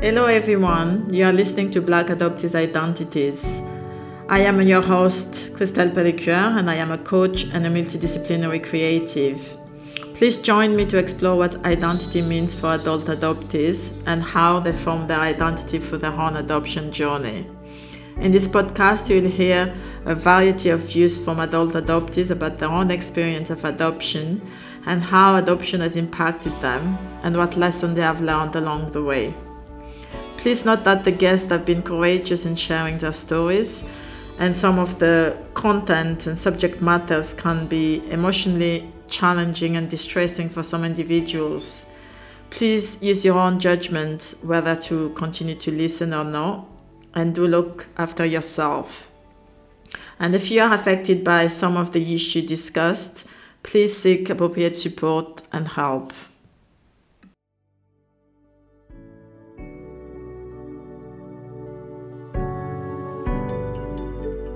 Hello, everyone. You are listening to Black Adoptees Identities. I am your host, Christelle Pellicuer, and I am a coach and a multidisciplinary creative. Please join me to explore what identity means for adult adoptees and how they form their identity for their own adoption journey. In this podcast, you will hear a variety of views from adult adoptees about their own experience of adoption and how adoption has impacted them and what lessons they have learned along the way. Please note that the guests have been courageous in sharing their stories, and some of the content and subject matters can be emotionally challenging and distressing for some individuals. Please use your own judgment whether to continue to listen or not, and do look after yourself. And if you are affected by some of the issues discussed, please seek appropriate support and help.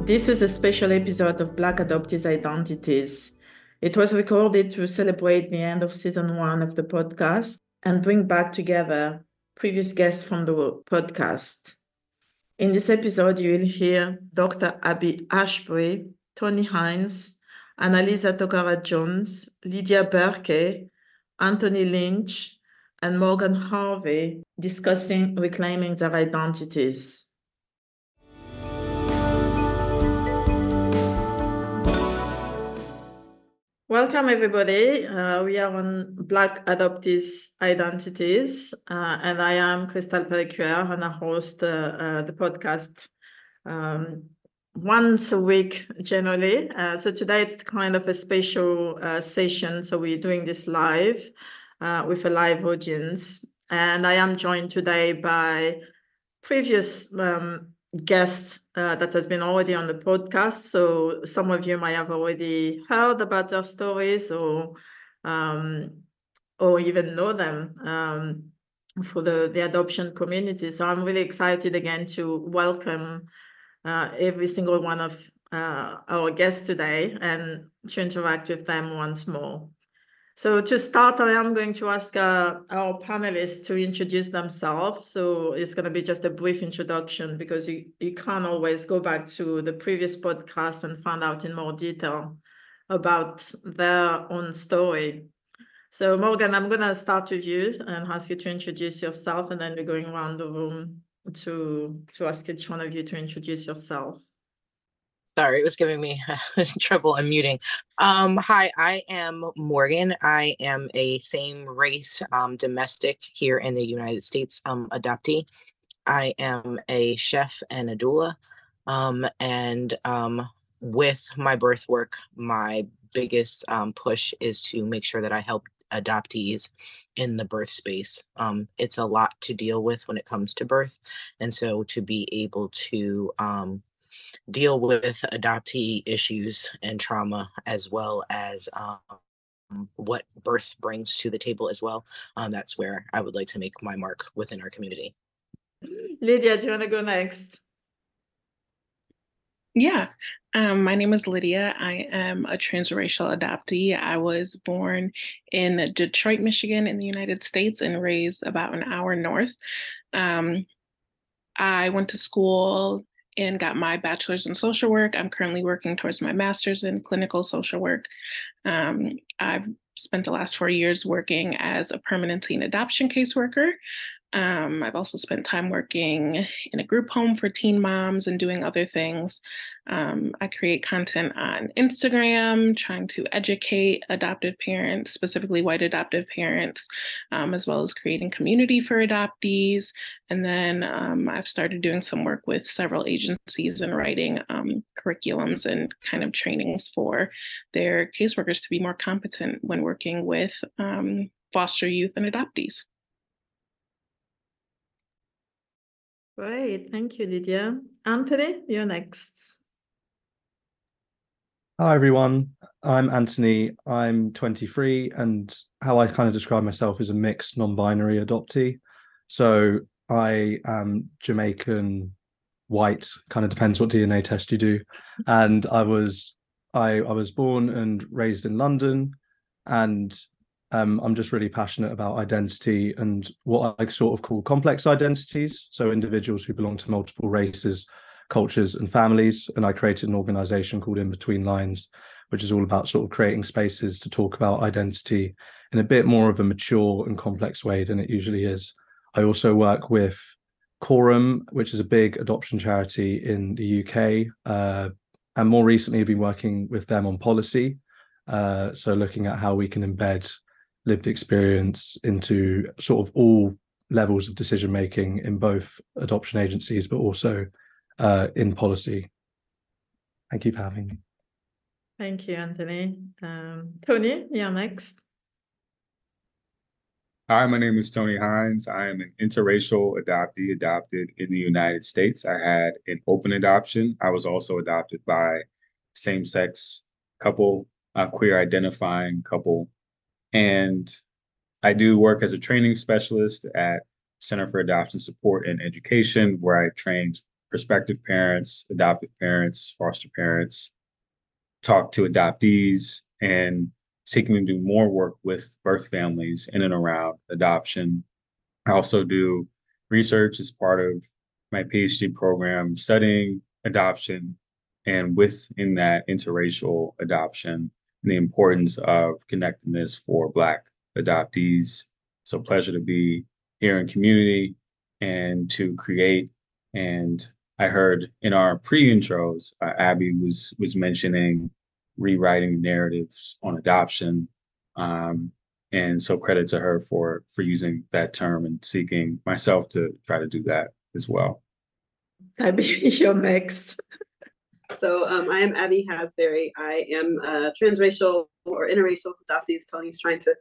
This is a special episode of Black Adoptees Identities. It was recorded to celebrate the end of season one of the podcast and bring back together previous guests from the podcast. In this episode, you will hear Dr. Abby Ashbury, Tony Hines, Annalisa Toccara Jones, Lydia Berke, Anthony Lynch, and Morgan Harvey discussing reclaiming their identities. Welcome, everybody. Uh, we are on Black Adoptees Identities, uh, and I am Christelle Pellicuer, and I host uh, uh, the podcast um, once a week, generally. Uh, so today it's kind of a special uh, session. So we're doing this live with a live audience, and I am joined today by previous um, guest uh, that has been already on the podcast. So some of you might have already heard about their stories or um, or even know them um, for the, the adoption community. So I'm really excited again to welcome uh, every single one of uh, our guests today and to interact with them once more. So to start, I am going to ask uh, our panelists to introduce themselves. So it's going to be just a brief introduction because you, you can't always go back to the previous podcast and find out in more detail about their own story. So Morgan, I'm going to start with you and ask you to introduce yourself, and then we're going around the room to to ask each one of you to introduce yourself. Sorry, it was giving me trouble unmuting. Um, hi, I am Morgan. I am a same race um, domestic here in the United States um, adoptee. I am a chef and a doula. Um, and um, with my birth work, my biggest um, push is to make sure that I help adoptees in the birth space. Um, it's a lot to deal with when it comes to birth. And so to be able to um, deal with adoptee issues and trauma as well as um, what birth brings to the table as well. Um, that's where I would like to make my mark within our community. Lydia, do you want to go next? Yeah, um, my name is Lydia. I am a transracial adoptee. I was born in Detroit, Michigan, in the United States, and raised about an hour north. Um, I went to school and got my bachelor's in social work. I'm currently working towards my master's in clinical social work. Um, I've spent the last four years working as a permanent teen adoption caseworker. Um, I've also spent time working in a group home for teen moms and doing other things. Um, I create content on Instagram, trying to educate adoptive parents, specifically white adoptive parents, um, as well as creating community for adoptees. And then um, I've started doing some work with several agencies and writing um, curriculums and kind of trainings for their caseworkers to be more competent when working with um, foster youth and adoptees. Great. Thank you, Lydia. Anthony, you're next. Hi, everyone. I'm Anthony. I'm 23, and how I kind of describe myself is a mixed non binary adoptee. So I am Jamaican, white, kind of depends what DNA test you do. And I was I, I was born and raised in London and Um, I'm just really passionate about identity and what I sort of call complex identities. So individuals who belong to multiple races, cultures, and families. And I created an organization called In Between Lines, which is all about sort of creating spaces to talk about identity in a bit more of a mature and complex way than it usually is. I also work with Coram, which is a big adoption charity in the UK. Uh, and more recently, I've been working with them on policy. Uh, so looking at how we can embed lived experience into sort of all levels of decision making in both adoption agencies, but also uh, in policy. Thank you for having me. Thank you, Anthony. Um, Tony, you're next. Hi, my name is Tony Hines. I am an interracial adoptee adopted in the United States. I had an open adoption. I was also adopted by same sex couple, a queer identifying couple. And I do work as a training specialist at Center for Adoption Support and Education, where I train prospective parents, adoptive parents, foster parents, talk to adoptees, and seeking to do more work with birth families in and around adoption. I also do research as part of my PhD program studying adoption and within that interracial adoption and the importance of connectedness for Black adoptees. So pleasure to be here in community and to create. And I heard in our pre-intros, uh, Abby was was mentioning rewriting narratives on adoption. Um, and so credit to her for for using that term and seeking myself to try to do that as well. Abby, you're next. So um, I am Abby Hasbury. I am a transracial or interracial adoptees. Tony's trying to,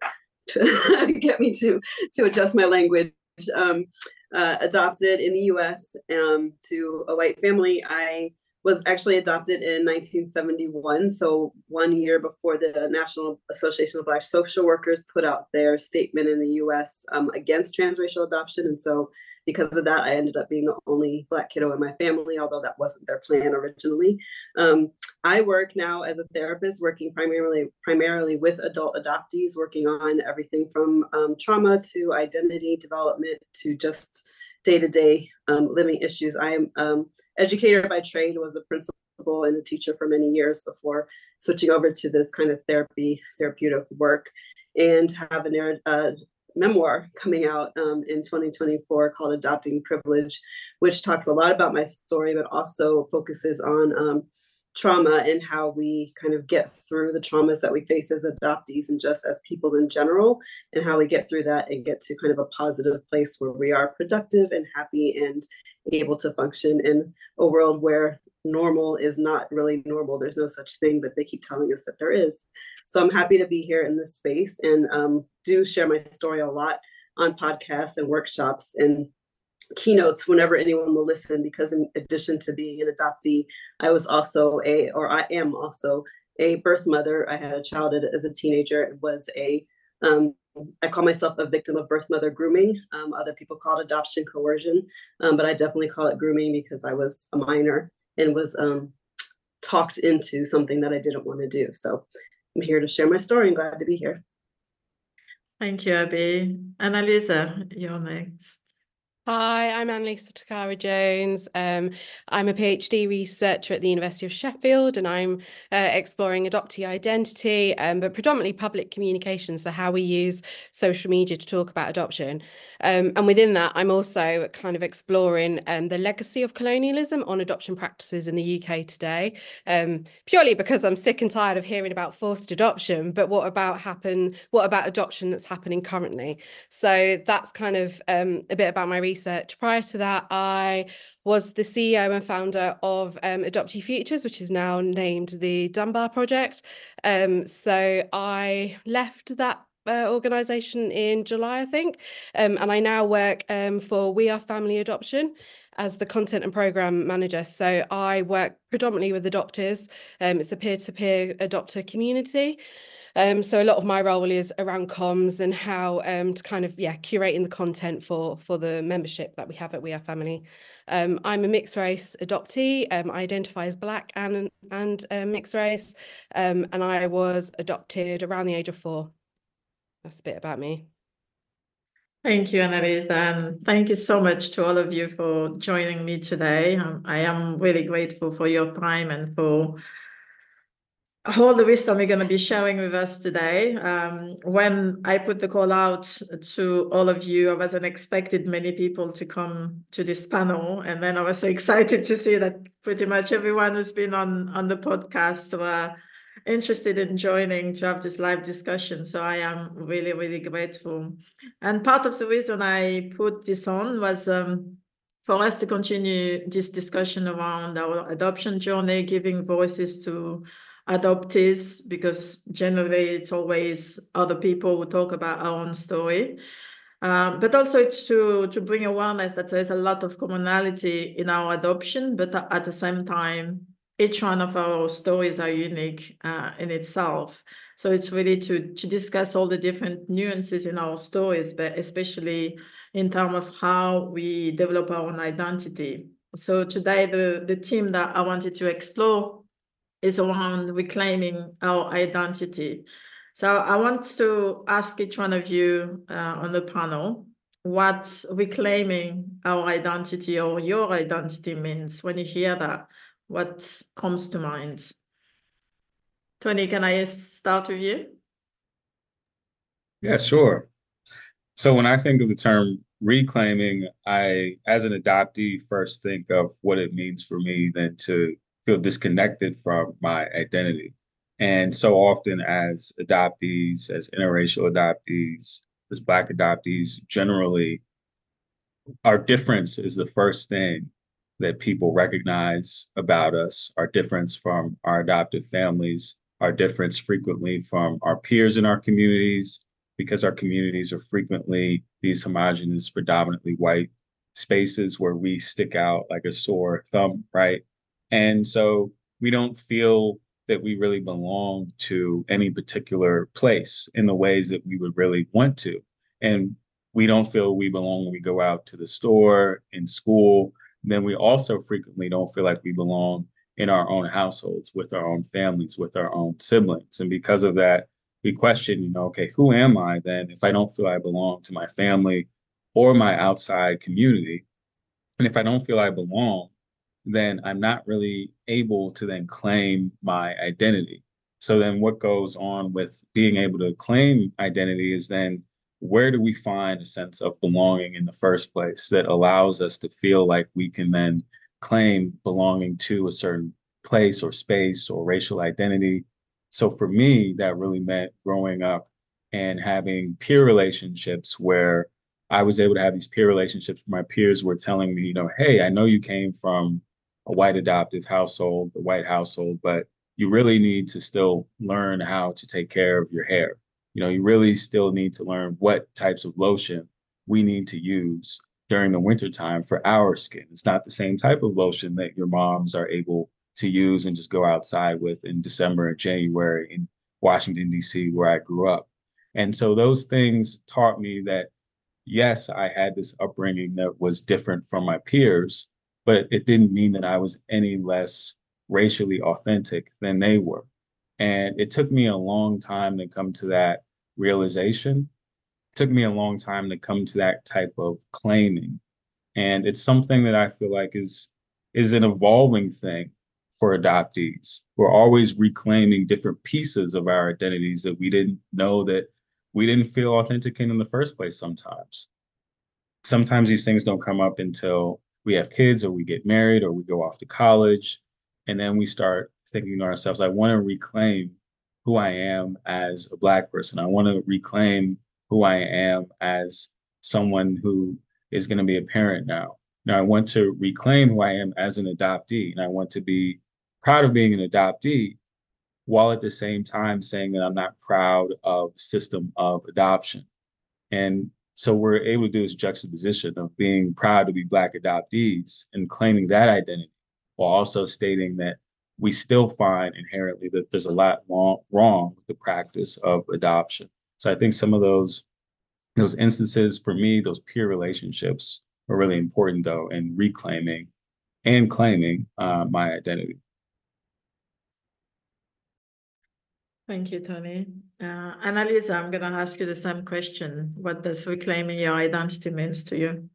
to get me to to adjust my language. Um, uh, adopted in the U.S. Um, to a white family. I was actually adopted in 1971, so one year before the National Association of Black Social Workers put out their statement in the U.S. Um, against transracial adoption, and so because of that, I ended up being the only Black kiddo in my family, although that wasn't their plan originally. Um, I work now as a therapist, working primarily primarily with adult adoptees, working on everything from um, trauma to identity development to just day to day living issues. I am um, educator by trade, was a principal and a teacher for many years before switching over to this kind of therapy, therapeutic work, and have a uh, memoir coming out um, in 2024 called Adopting Privilege, which talks a lot about my story, but also focuses on um, trauma and how we kind of get through the traumas that we face as adoptees and just as people in general, and how we get through that and get to kind of a positive place where we are productive and happy and able to function in a world where normal is not really normal. There's no such thing, but they keep telling us that there is. So I'm happy to be here in this space and um, do share my story a lot on podcasts and workshops and keynotes whenever anyone will listen because in addition to being an adoptee i was also a or i am also a birth mother i had a child as a teenager it was a um, I call myself a victim of birth mother grooming. Um, other people call it adoption coercion, um, but I definitely call it grooming because I was a minor and was um, talked into something that I didn't want to do. So I'm here to share my story and glad to be here. Thank you, Abby. Annalisa, you're next. Hi, I'm Annalisa Toccara Jones. Um, I'm a PhD researcher at the University of Sheffield, and I'm uh, exploring adoptee identity, um, but predominantly public communication, so how we use social media to talk about adoption. Um, and within that, I'm also kind of exploring um, the legacy of colonialism on adoption practices in the UK today, um, purely because I'm sick and tired of hearing about forced adoption. But what about happen? What about adoption that's happening currently? So that's kind of um, a bit about my research. Prior to that, I was the CEO and founder of um, Adoptee Futures, which is now named the Dunbar Project. Um, so I left that uh, organization in July, I think. Um, and I now work um, for We Are Family Adoption as the content and program manager. So I work predominantly with adopters. Um, it's a peer-to-peer adopter community. Um, so a lot of my role is around comms and how um, to kind of yeah curating the content for for the membership that we have at We Are Family. Um, I'm a mixed race adoptee. Um, I identify as black and and uh, mixed race, um, and I was adopted around the age of four. that's a bit about me. Thank you, Annalise, and thank you so much to all of you for joining me today. Um, I am really grateful for your time and for all the wisdom you're going to be sharing with us today. Um, when I put the call out to all of you, I wasn't expected many people to come to this panel, and then I was so excited to see that pretty much everyone who's been on on the podcast were interested in joining to have this live discussion. So I am really, really grateful. And part of the reason I put this on was um, for us to continue this discussion around our adoption journey, giving voices to adoptees, because generally it's always other people who talk about our own story. Um, but also it's to to bring awareness that there's a lot of commonality in our adoption, but at the same time, each one of our stories are unique uh, in itself. So it's really to, to discuss all the different nuances in our stories, but especially in terms of how we develop our own identity. So today, the, the theme that I wanted to explore is around reclaiming our identity. So I want to ask each one of you uh, on the panel what reclaiming our identity or your identity means when you hear that what comes to mind? Tony, can I start with you? Yeah, sure. So when I think of the term reclaiming, I, as an adoptee, first think of what it means for me then to feel disconnected from my identity. And so often as adoptees, as interracial adoptees, as Black adoptees, generally, our difference is the first thing that people recognize about us, our difference from our adoptive families, our difference frequently from our peers in our communities, because our communities are frequently these homogenous, predominantly white spaces where we stick out like a sore thumb, right? And so we don't feel that we really belong to any particular place in the ways that we would really want to. And we don't feel we belong when we go out to the store, in school, then we also frequently don't feel like we belong in our own households, with our own families, with our own siblings. And because of that, we question, you know, okay, who am I then if I don't feel I belong to my family or my outside community? And if I don't feel I belong, then I'm not really able to then claim my identity. So then what goes on with being able to claim identity is then where do we find a sense of belonging in the first place that allows us to feel like we can then claim belonging to a certain place or space or racial identity? So for me, that really meant growing up and having peer relationships where I was able to have these peer relationships where my peers were telling me, you know, hey, I know you came from a white adoptive household, a white household, but you really need to still learn how to take care of your hair you know, you really still need to learn what types of lotion we need to use during the wintertime for our skin. It's not the same type of lotion that your moms are able to use and just go outside with in December and January in Washington, D.C., where I grew up. And so those things taught me that, yes, I had this upbringing that was different from my peers, but it didn't mean that I was any less racially authentic than they were. And it took me a long time to come to that realization. It took me a long time to come to that type of claiming. And it's something that I feel like is is an evolving thing for adoptees. We're always reclaiming different pieces of our identities that we didn't know that we didn't feel authentic in in the first place sometimes. Sometimes these things don't come up until we have kids or we get married or we go off to college. And then we start thinking to ourselves, I want to reclaim who I am as a Black person. I want to reclaim who I am as someone who is going to be a parent now. Now, I want to reclaim who I am as an adoptee, and I want to be proud of being an adoptee while at the same time saying that I'm not proud of system of adoption. And so we're able to do this juxtaposition of being proud to be Black adoptees and claiming that identity while also stating that we still find inherently that there's a lot wrong, wrong with the practice of adoption. So I think some of those those instances for me, those peer relationships are really important though in reclaiming and claiming uh, my identity. Thank you, Tony. Uh, Annalisa, I'm gonna ask you the same question. What does reclaiming your identity means to you?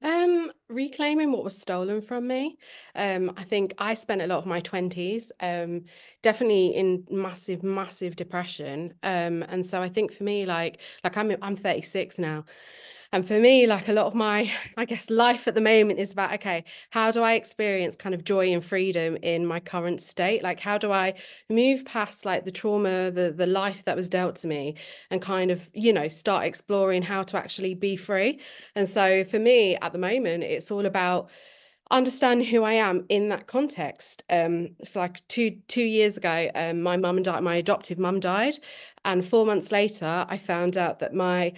Um, reclaiming what was stolen from me. Um, I think I spent a lot of my 20s um definitely in massive, massive depression. Um, and so I think for me, like like I'm I'm 36 now. And for me, like a lot of my, I guess, life at the moment is about, okay, how do I experience kind of joy and freedom in my current state? Like, how do I move past like the trauma, the the life that was dealt to me, and kind of, you know, start exploring how to actually be free? And so for me, at the moment, it's all about understand who I am in that context. Um, it's like two two years ago, um, my mum and my adoptive mum died, and four months later, I found out that my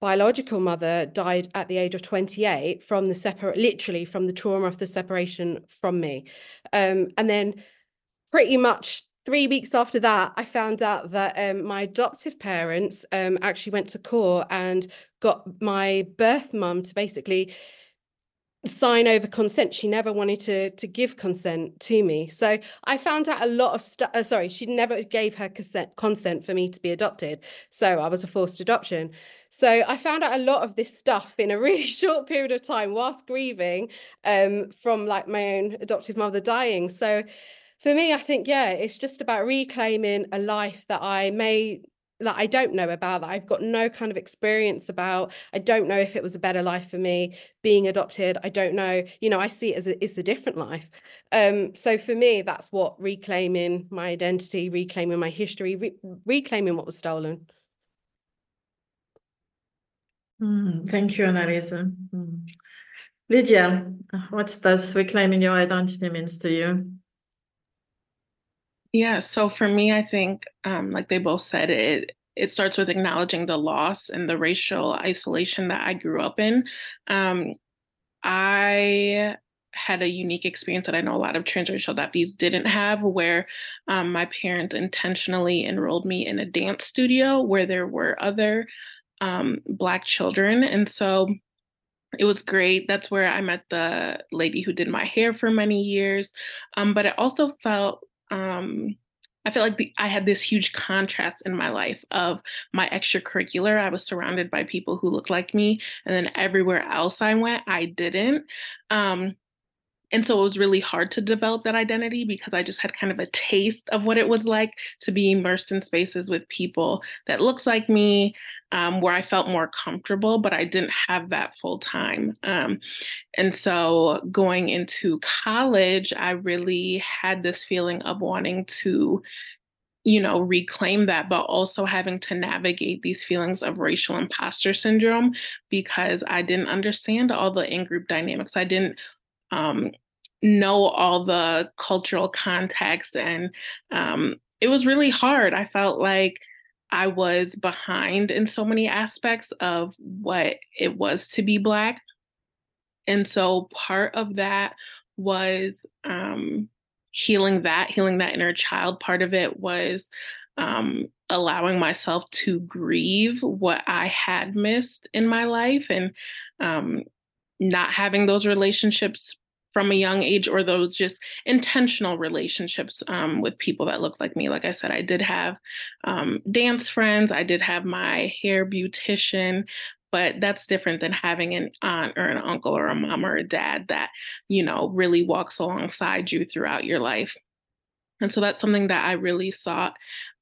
biological mother died at the age of 28 from the separate literally from the trauma of the separation from me. Um, and then pretty much three weeks after that i found out that um, my adoptive parents um, actually went to court and got my birth mum to basically sign over consent. She never wanted to to give consent to me. So i found out a lot of stuff uh, sorry she never gave her consent consent for me to be adopted. So i was a forced adoption. So i found out a lot of this stuff in a really short period of time whilst grieving um from like my own adoptive mother dying. So for me i think yeah it's just about reclaiming a life that i may that I don't know about that I've got no kind of experience about. I don't know if it was a better life for me being adopted. I don't know. You know, I see it as a, it's a different life. Um, so for me, that's what reclaiming my identity, reclaiming my history, re- reclaiming what was stolen. Mm, thank you, Annalisa. Mm. Lydia, what does reclaiming your identity means to you? Yeah, so for me, I think, um, like they both said, it it starts with acknowledging the loss and the racial isolation that I grew up in. Um, I had a unique experience that I know a lot of transracial adoptees didn't have, where um, my parents intentionally enrolled me in a dance studio where there were other um, Black children. And so it was great. That's where I met the lady who did my hair for many years. Um, but it also felt um, I felt like the, I had this huge contrast in my life of my extracurricular. I was surrounded by people who looked like me, and then everywhere else I went, I didn't. Um, and so it was really hard to develop that identity because I just had kind of a taste of what it was like to be immersed in spaces with people that looks like me, um, where I felt more comfortable, but I didn't have that full time. Um, and so going into college, I really had this feeling of wanting to you know reclaim that but also having to navigate these feelings of racial imposter syndrome because i didn't understand all the in-group dynamics i didn't um, know all the cultural context. And um, it was really hard. I felt like I was behind in so many aspects of what it was to be Black. And so part of that was um, healing that, healing that inner child. Part of it was um, allowing myself to grieve what I had missed in my life and um, not having those relationships from a young age or those just intentional relationships um, with people that look like me. Like I said, I did have um, dance friends, I did have my hair beautician, but that's different than having an aunt or an uncle or a mom or a dad that, you know, really walks alongside you throughout your life. And so that's something that I really sought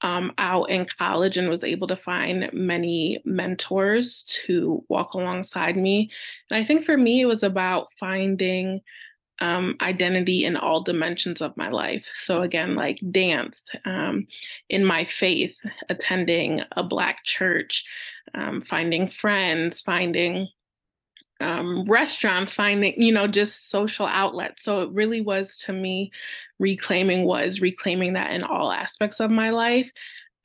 um, out in college and was able to find many mentors to walk alongside me. And I think for me, it was about finding um, identity in all dimensions of my life. So, again, like dance, um, in my faith, attending a Black church, um, finding friends, finding um, restaurants, finding, you know, just social outlets. So, it really was to me, reclaiming was reclaiming that in all aspects of my life.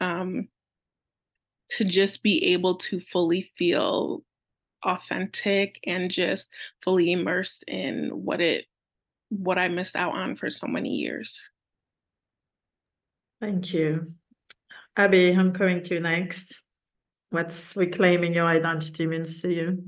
Um, to just be able to fully feel authentic and just fully immersed in what it what I missed out on for so many years. Thank you. Abby, I'm coming to you next. What's reclaiming your identity means to you?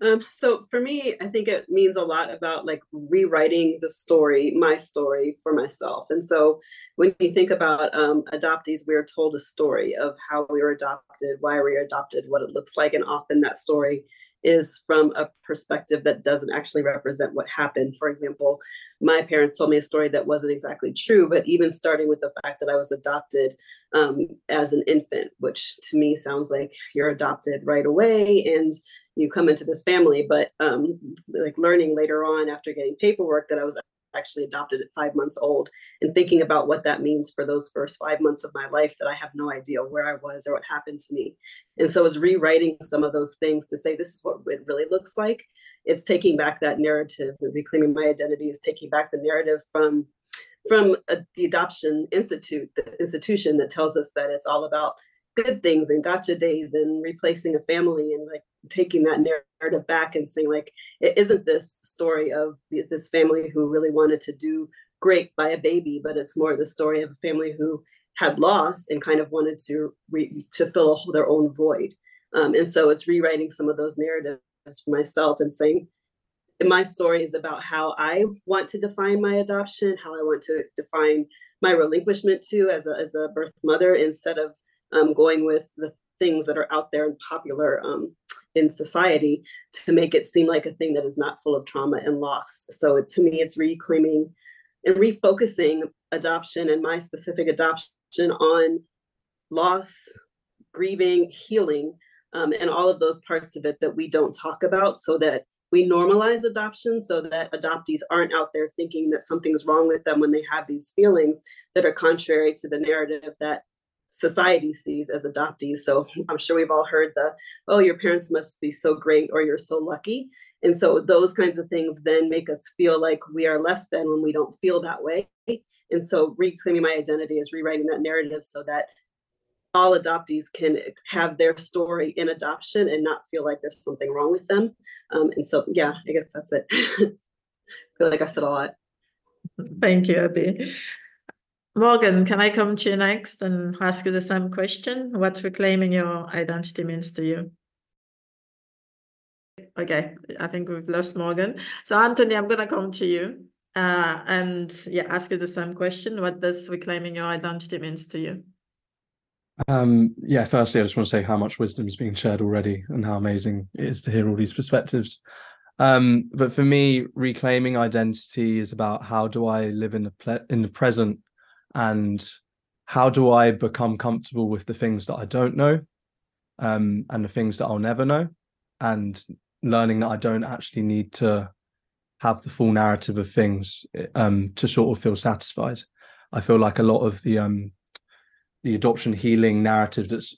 Um, so for me, I think it means a lot about like rewriting the story, my story for myself. And so when you think about um, adoptees, we are told a story of how we were adopted, why we were adopted, what it looks like, and often that story is from a perspective that doesn't actually represent what happened. For example, my parents told me a story that wasn't exactly true, but even starting with the fact that I was adopted um, as an infant, which to me sounds like you're adopted right away and you come into this family. But um, like learning later on after getting paperwork that I was actually adopted at five months old and thinking about what that means for those first five months of my life that I have no idea where I was or what happened to me. And so I was rewriting some of those things to say, this is what it really looks like. It's taking back that narrative reclaiming my identity is taking back the narrative from from uh, the adoption institute, the institution that tells us that it's all about good things and gotcha days and replacing a family and like taking that narrative back and saying like it isn't this story of this family who really wanted to do great by a baby but it's more the story of a family who had lost and kind of wanted to re- to fill a, their own void. Um, and so it's rewriting some of those narratives for myself and saying my story is about how i want to define my adoption how i want to define my relinquishment to as a, as a birth mother instead of um, going with the things that are out there and popular um, in society to make it seem like a thing that is not full of trauma and loss. So it, to me, it's reclaiming and refocusing adoption and my specific adoption on loss, grieving, healing, um, and all of those parts of it that we don't talk about so that we normalize adoption so that adoptees aren't out there thinking that something's wrong with them when they have these feelings that are contrary to the narrative that society sees as adoptees. So I'm sure we've all heard the, oh, your parents must be so great or you're so lucky. And so those kinds of things then make us feel like we are less than when we don't feel that way. And so reclaiming my identity is rewriting that narrative so that all adoptees can have their story in adoption and not feel like there's something wrong with them. Um, and so, yeah, I guess that's it. I feel like I said a lot. Thank you, Abby. Morgan, can I come to you next and ask you the same question? What reclaiming your identity means to you? Okay, I think we've lost Morgan. So Anthony, I'm gonna come to you uh, and yeah, ask you the same question. What does reclaiming your identity means to you? Um, yeah, firstly, I just want to say how much wisdom is being shared already and how amazing it is to hear all these perspectives. Um, but for me, reclaiming identity is about how do I live in the in the present and how do I become comfortable with the things that I don't know um, and the things that I'll never know, and learning that I don't actually need to have the full narrative of things um, to sort of feel satisfied. I feel like a lot of the um, the adoption healing narrative that's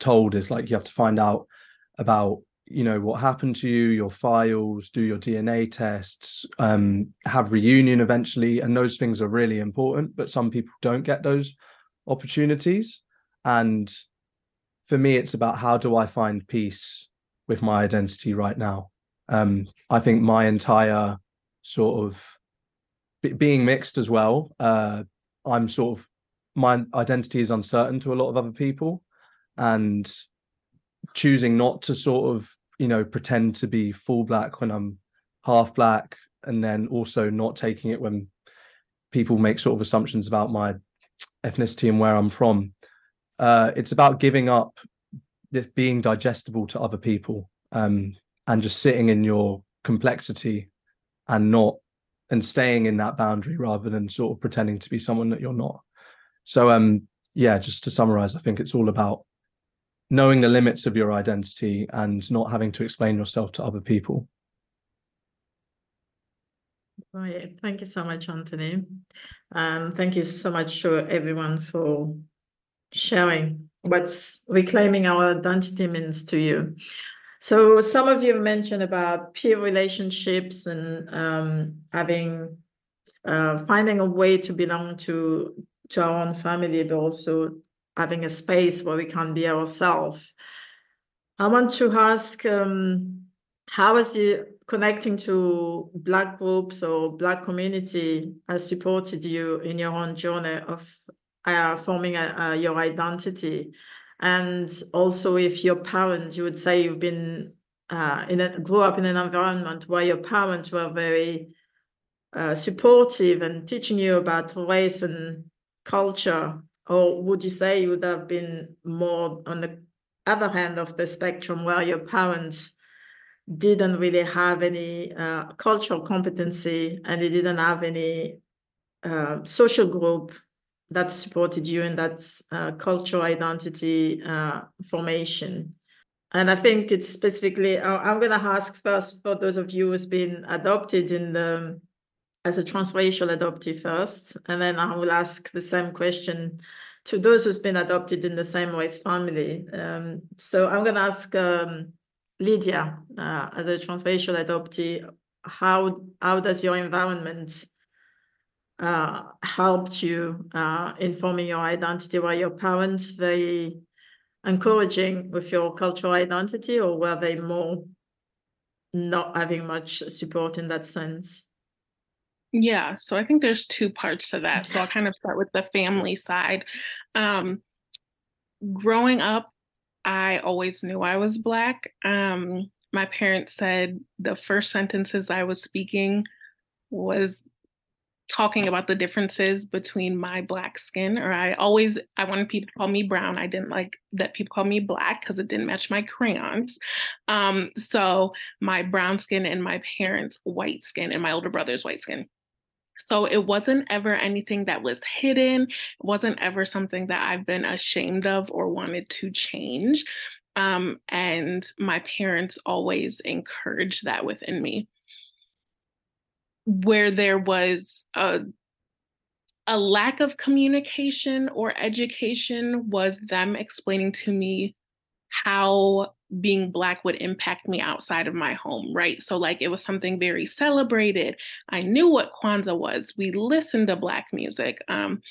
told is like you have to find out about you know what happened to you your files do your dna tests um, have reunion eventually and those things are really important but some people don't get those opportunities. And for me it's about how do i find peace with my identity right now? Um, i think my entire sort of b- being mixed as well uh, i'm sort of my identity is uncertain to a lot of other people and choosing not to sort of you know pretend to be full black when i'm half black and then also not taking it when people make sort of assumptions about my ethnicity and where i'm from. Uh, it's about giving up this being digestible to other people um, and just sitting in your complexity and not and staying in that boundary rather than sort of pretending to be someone that you're not. So um yeah just to summarize i think it's all about knowing the limits of your identity and not having to explain yourself to other people. Right. Thank you so much, Anthony. And thank you so much to everyone for sharing what reclaiming our identity means to you. So some of you mentioned about peer relationships and um, having uh, finding a way to belong to to our own family, but also having a space where we can be ourselves. I want to ask um, how is you connecting to Black groups or Black community has supported you in your own journey of uh, forming a, a, your identity? And also, if your parents, you would say you've been uh, in a grew up in an environment where your parents were very uh, supportive and teaching you about race and culture, or would you say you would have been more on the other hand of the spectrum where your parents didn't really have any uh, cultural competency and they didn't have any uh, social group that supported you in that uh, cultural identity uh, formation. And I think it's specifically, I'm going to ask first for those of you who's been adopted in the as a transracial adoptee first, and then I will ask the same question to those who's been adopted in the same race family. Um, so I'm going to ask um, Lydia, uh, as a transracial adoptee, how how does your environment uh, helped you uh, informing your identity? Were your parents very encouraging with your cultural identity, or were they more not having much support in that sense? Yeah, so I think there's two parts to that. So I'll kind of start with the family side. Um, growing up, I always knew I was Black. Um, my parents said the first sentences I was speaking was talking about the differences between my black skin or i always i wanted people to call me brown i didn't like that people call me black because it didn't match my crayons um, so my brown skin and my parents white skin and my older brother's white skin so it wasn't ever anything that was hidden it wasn't ever something that i've been ashamed of or wanted to change um, and my parents always encouraged that within me. Where there was a a lack of communication or education was them explaining to me how being black would impact me outside of my home, right? So like it was something very celebrated. I knew what Kwanzaa was. We listened to black music. Um,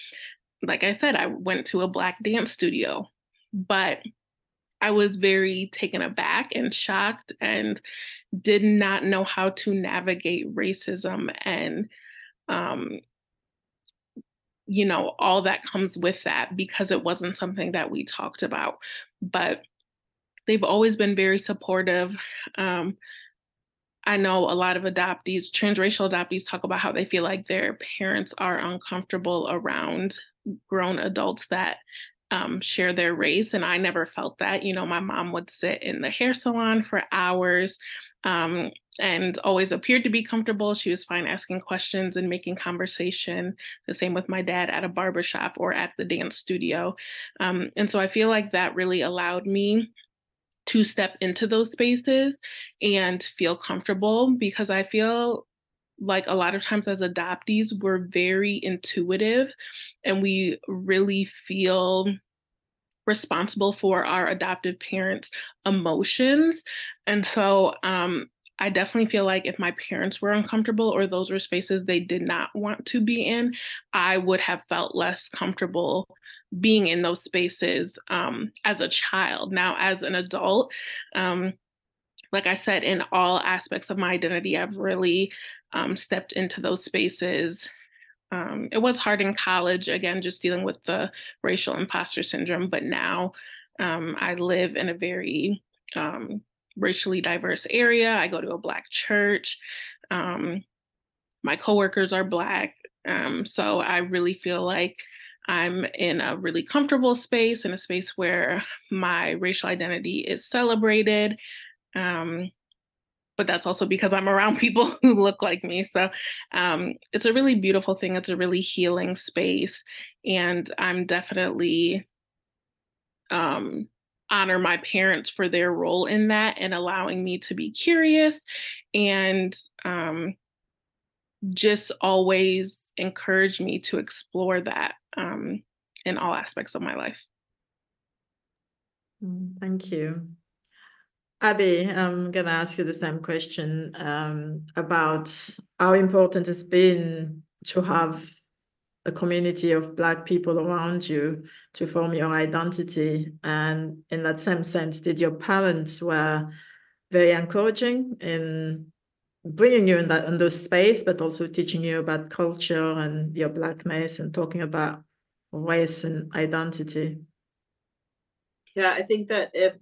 like I said, I went to a black dance studio, but I was very taken aback and shocked and did not know how to navigate racism and um, you know all that comes with that because it wasn't something that we talked about but they've always been very supportive um, i know a lot of adoptees transracial adoptees talk about how they feel like their parents are uncomfortable around grown adults that um, share their race. And I never felt that. You know, my mom would sit in the hair salon for hours um, and always appeared to be comfortable. She was fine asking questions and making conversation. The same with my dad at a barbershop or at the dance studio. Um, and so I feel like that really allowed me to step into those spaces and feel comfortable because I feel like a lot of times as adoptees, we're very intuitive and we really feel responsible for our adoptive parents' emotions. And so um, I definitely feel like if my parents were uncomfortable or those were spaces they did not want to be in, I would have felt less comfortable being in those spaces um, as a child. Now, as an adult, um, like I said, in all aspects of my identity, I've really um, stepped into those spaces. Um, it was hard in college, again, just dealing with the racial imposter syndrome. But now um, I live in a very um, racially diverse area. I go to a Black church. My coworkers are Black. So I really feel like I'm in a really comfortable space, in a space where my racial identity is celebrated. Um, but that's also because I'm around people who look like me. So um, it's a really beautiful thing. It's a really healing space. And I'm definitely um, honor my parents for their role in that and allowing me to be curious and um, just always encourage me to explore that um, in all aspects of my life. Mm, thank you. Abby, I'm gonna ask you the same question um, about how important it's been to have a community of Black people around you to form your identity. And in that same sense, did your parents were very encouraging in bringing you in that in those space, but also teaching you about culture and your Blackness and talking about race and identity? Yeah, I think that if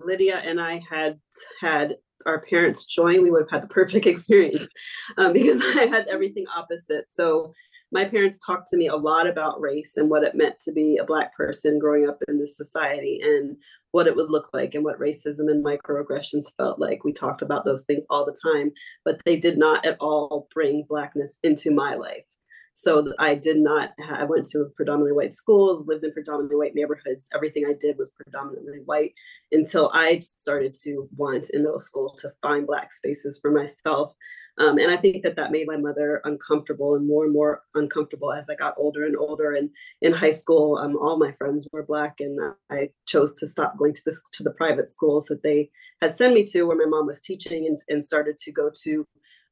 Lydia and I had had our parents join, we would have had the perfect experience um, because I had everything opposite. So my parents talked to me a lot about race and what it meant to be a black person growing up in this society and what it would look like and what racism and microaggressions felt like. We talked about those things all the time, but they did not at all bring blackness into my life. So I did not, I went to a predominantly white school, lived in predominantly white neighborhoods. Everything I did was predominantly white until I started to want in middle school to find Black spaces for myself. Um, and I think that that made my mother uncomfortable and more and more uncomfortable as I got older and older. And in high school, um, all my friends were Black, and I chose to stop going to this to the private schools that they had sent me to, where my mom was teaching, and, and started to go to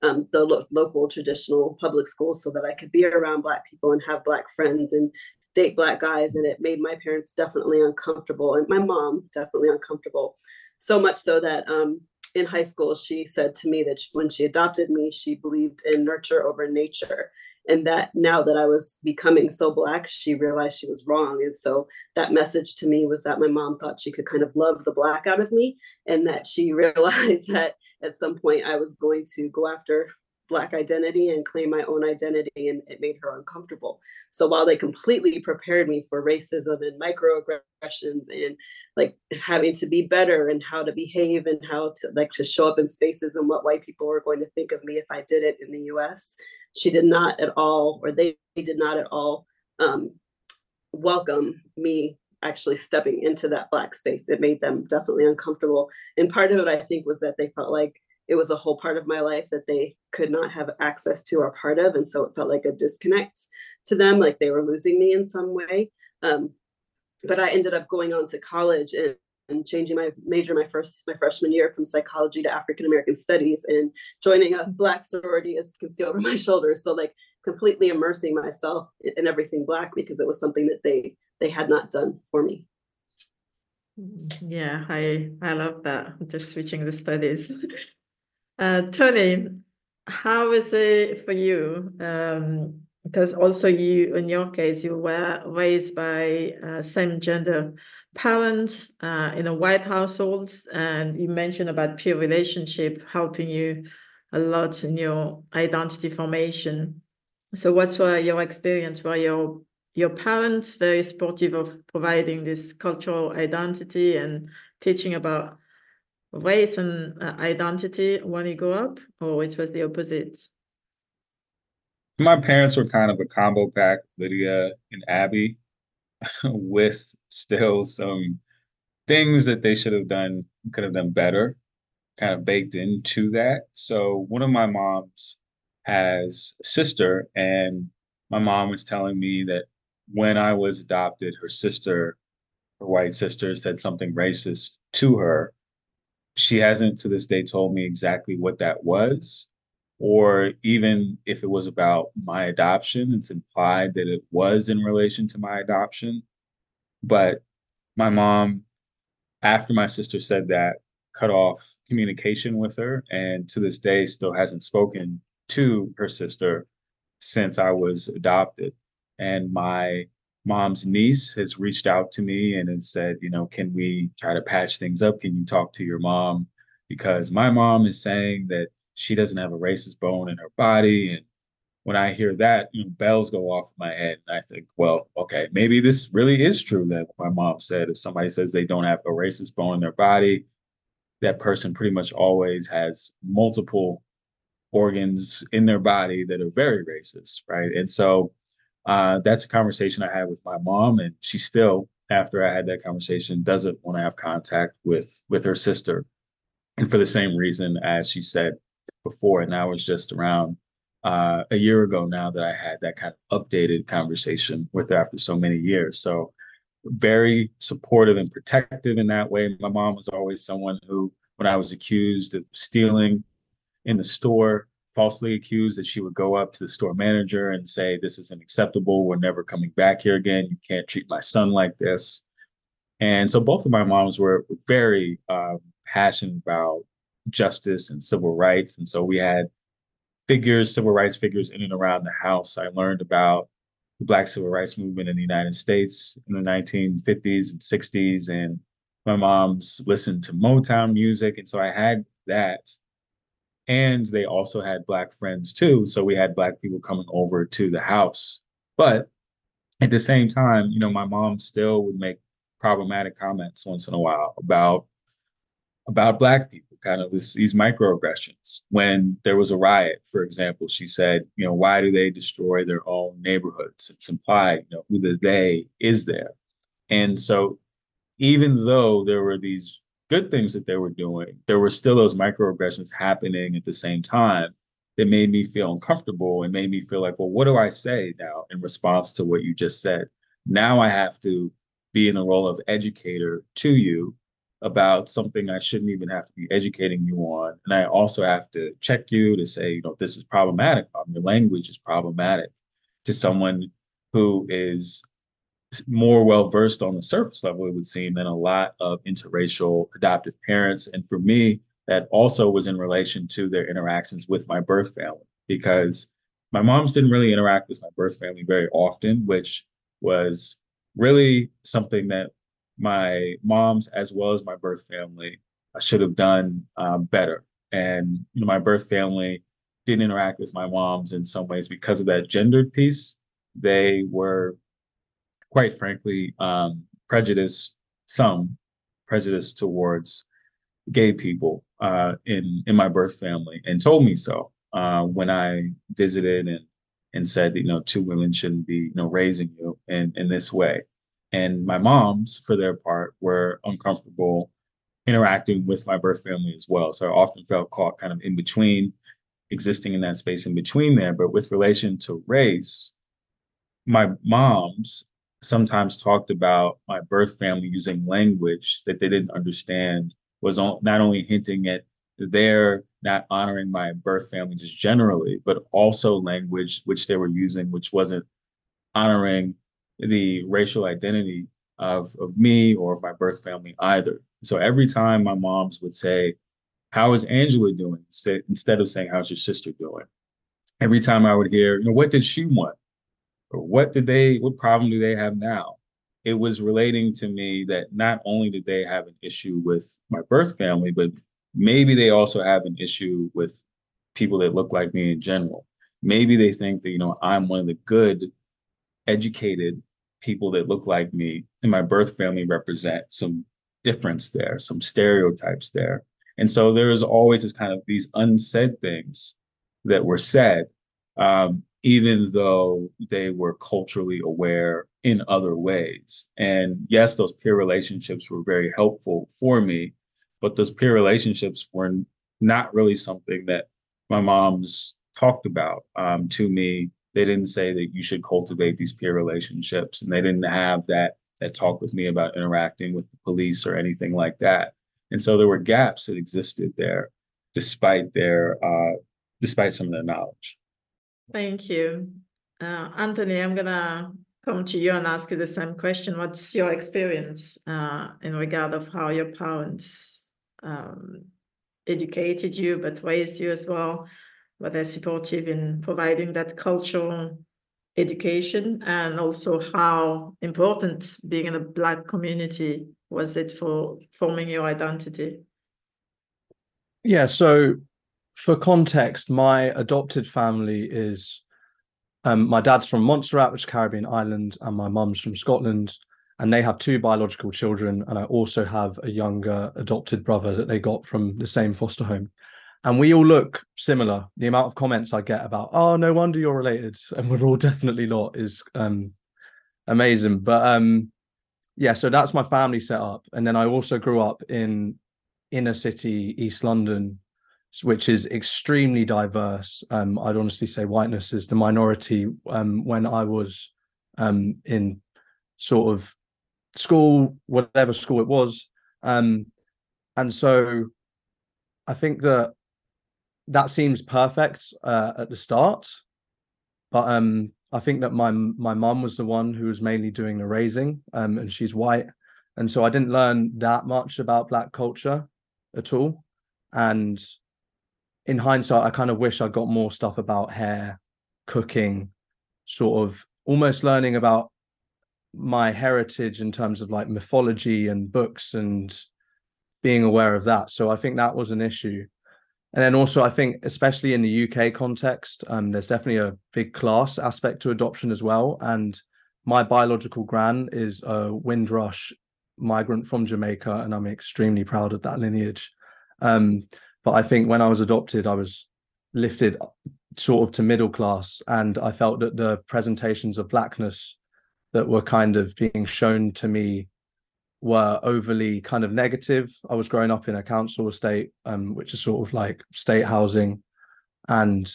um, the lo- local traditional public schools so that I could be around Black people and have Black friends and date Black guys. And it made my parents definitely uncomfortable and my mom definitely uncomfortable. So much so that um, in high school, she said to me that when she adopted me, she believed in nurture over nature. And that now that I was becoming so Black, she realized she was wrong. And so that message to me was that my mom thought she could kind of love the Black out of me, and that she realized that at some point I was going to go after Black identity and claim my own identity, and it made her uncomfortable. So while they completely prepared me for racism and microaggressions and like having to be better and how to behave and how to like to show up in spaces and what white people were going to think of me if I did it in the US, she did not at all, or they, did not at all um, welcome me actually stepping into that black space. It made them definitely uncomfortable. And part of it, I think, was that they felt like it was a whole part of my life that they could not have access to or part of. And so it felt like a disconnect to them, like they were losing me in some way. Um, but I ended up going on to college and, and changing my major my first my freshman year from psychology to African American studies and joining a black sorority as you can see over my shoulder. So like completely immersing myself in everything black because it was something that they they had not done for me. Yeah, I I love that. Just switching the studies. Uh, Tony, how is it for you? Um, because also you, in your case, you were raised by uh, same gender parents uh, in a white household, and you mentioned about peer relationship helping you a lot in your identity formation. So, what's your experience? Were your your parents very supportive of providing this cultural identity and teaching about race and uh, identity when you grew up, or it was the opposite? My parents were kind of a combo pack, Lydia and Abby, with still some things that they should have done, could have done better, kind of baked into that. So one of my moms has a sister, and my mom was telling me that when I was adopted, her sister, her white sister, said something racist to her. She hasn't to this day told me exactly what that was, or even if it was about my adoption. It's implied that it was in relation to my adoption. But my mom, after my sister said that, cut off communication with her, and to this day still hasn't spoken to her sister since I was adopted and my mom's niece has reached out to me and has said, you know, can we try to patch things up? Can you talk to your mom? Because my mom is saying that she doesn't have a racist bone in her body. And when I hear that, you know, bells go off my head. And I think, well, okay, maybe this really is true that my mom said. If somebody says they don't have a racist bone in their body, that person pretty much always has multiple organs in their body that are very racist, right? And so uh, that's a conversation I had with my mom, and she still, after I had that conversation, doesn't want to have contact with with her sister, and for the same reason as she said before. And that was just around uh, a year ago now that I had that kind of updated conversation with her after so many years. So very supportive and protective in that way. My mom was always someone who, when I was accused of stealing in the store, falsely accused that she would go up to the store manager and say, This isn't acceptable. We're never coming back here again. You can't treat my son like this. And so both of my moms were very um, passionate about justice and civil rights. And so we had figures, civil rights figures in and around the house. I learned about the Black Civil Rights Movement in the United States in the 1950s and 60s and my mom's listened to Motown music, and so I had that. And they also had black friends too, so we had black people coming over to the house. But at the same time, you know, my mom still would make problematic comments once in a while about about black people, kind of this, these microaggressions. When there was a riot, for example, she said, you know, why do they destroy their own neighborhoods? It's implied, you know, who the they is there. And so even though there were these good things that they were doing, there were still those microaggressions happening at the same time that made me feel uncomfortable and made me feel like, well, what do I say now in response to what you just said? Now I have to be in the role of educator to you about something I shouldn't even have to be educating you on. And I also have to check you to say, you know, this is problematic. Um, your language is problematic to someone who is more well versed on the surface level, it would seem, than a lot of interracial adoptive parents. And for me, that also was in relation to their interactions with my birth family, because my moms didn't really interact with my birth family very often, which was really something that my moms as well as my birth family I should have done um, better. And you know, my birth family didn't interact with my moms in some ways because of that gendered piece. They were, quite frankly, um, prejudiced. Some prejudice towards gay people uh, in in my birth family, and told me so uh, when I visited and and said that you know two women shouldn't be you know raising you in in this way and my moms, for their part, were uncomfortable interacting with my birth family as well. So I often felt caught kind of in between, existing in that space in between there. But with relation to race, my moms sometimes talked about my birth family using language that they didn't understand was not only hinting at their not honoring my birth family just generally, but also language which they were using, which wasn't honoring the racial identity of, of me or of my birth family either. So every time my moms would say, How is Angela doing? instead of saying, How's your sister doing? Every time I would hear, you know, what did she want? What did they, what problem do they have now? It was relating to me that not only did they have an issue with my birth family, but maybe they also have an issue with people that look like me in general. Maybe they think that, you know, I'm one of the good, educated, people that look like me and my birth family represent some difference there, some stereotypes there. And so there's always this kind of these unsaid things that were said, um, even though they were culturally aware in other ways. And yes, those peer relationships were very helpful for me, but those peer relationships were not really something that my mom's talked about um, to me. They didn't say that you should cultivate these peer relationships and they didn't have that that talk with me about interacting with the police or anything like that. And so there were gaps that existed there despite their uh, despite some of their knowledge thank you. Uh, anthony i'm gonna come to you and ask you the same question. What's your experience uh, in regard of how your parents um, educated you but raised you as well? But they're supportive in providing that cultural education? And also how important being in a black community was it for forming your identity? Yeah so for context my adopted family is um, my dad's from montserrat which is caribbean island and my mum's from scotland and they have two biological children and i also have a younger adopted brother that they got from the same foster home and we all look similar. The amount of comments I get about, oh, no wonder you're related, and we're all definitely not, is um, amazing. But um, yeah, so that's my family setup, and then I also grew up in inner city East London, which is extremely diverse. Um, I'd honestly say whiteness is the minority. Um, when I was um, in sort of school, whatever school it was, um, and so I think that that seems perfect uh, at the start, but um, I think that my my mom was the one who was mainly doing the raising, um, and she's white, and so I didn't learn that much about black culture at all. And in hindsight, I kind of wish I got more stuff about hair, cooking, sort of almost learning about my heritage in terms of like mythology and books and being aware of that. So I think that was an issue. And then also, I think, especially in the UK context, um, there's definitely a big class aspect to adoption as well. And my biological gran is a Windrush migrant from Jamaica, and I'm extremely proud of that lineage. Um, but I think when I was adopted, I was lifted sort of to middle class, and I felt that the presentations of blackness that were kind of being shown to me were overly kind of negative. I was growing up in a council estate, um, which is sort of like state housing, and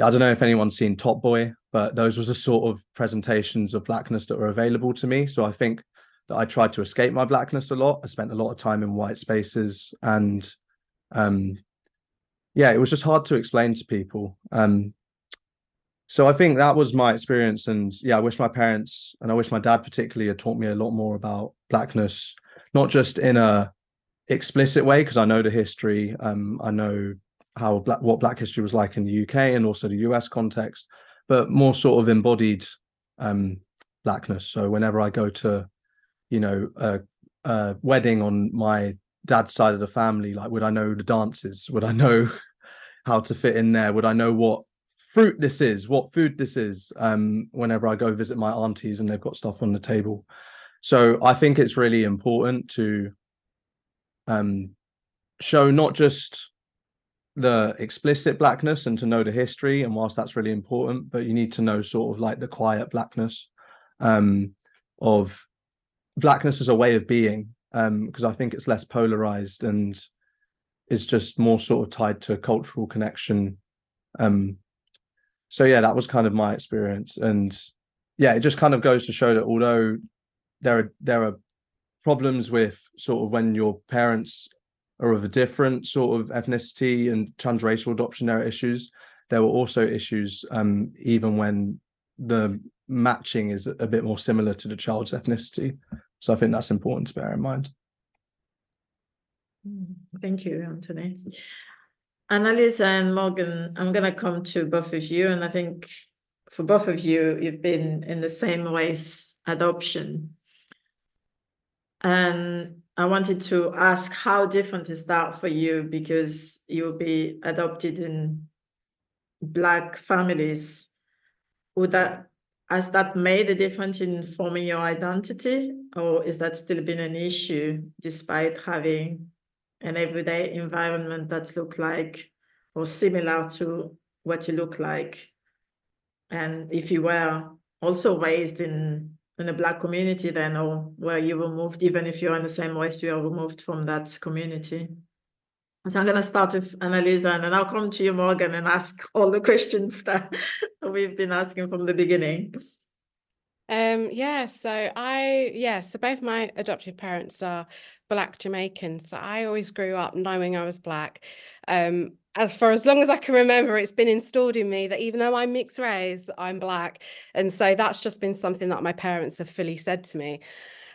I don't know if anyone's seen Top Boy, but those was the sort of presentations of blackness that were available to me. So I think that I tried to escape my blackness a lot. I spent a lot of time in white spaces, and um, yeah, it was just hard to explain to people. Um, so I think that was my experience, and yeah, I wish my parents and I wish my dad particularly had taught me a lot more about blackness, not just in a explicit way because I know the history, um, I know how black what Black history was like in the UK and also the US context, but more sort of embodied um, blackness. So whenever I go to, you know, a, a wedding on my dad's side of the family, like would I know the dances? Would I know how to fit in there? Would I know what fruit this is, what food this is, um, whenever I go visit my aunties and they've got stuff on the table. So I think it's really important to um, show not just the explicit blackness and to know the history, and whilst that's really important, but you need to know sort of like the quiet blackness um, of blackness as a way of being, because um, I think it's less polarized and is just more sort of tied to a cultural connection um, so yeah, that was kind of my experience, and yeah, it just kind of goes to show that although there are there are problems with sort of when your parents are of a different sort of ethnicity and transracial adoption, there are issues. There were also issues um, even when the matching is a bit more similar to the child's ethnicity. So I think that's important to bear in mind. Mm-hmm. Thank you, Anthony. Annalisa and Morgan, I'm going to come to both of you. And I think for both of you, you've been in the same ways adoption. And I wanted to ask how different is that for you because you'll be adopted in Black families. Would that has that made a difference in forming your identity, or is that still been an issue despite having an everyday environment that look like or similar to what you look like. And if you were also raised in in a black community then or where you were moved, even if you're in the same race, you are removed from that community. So I'm going to start with Annalisa and then I'll come to you, Morgan, and ask all the questions that we've been asking from the beginning. Um, yeah, so I, yeah, so both my adoptive parents are black Jamaicans. So I always grew up knowing I was black. Um, as for as long as I can remember, it's been installed in me that even though I'm mixed race, I'm black. And so that's just been something that my parents have fully said to me.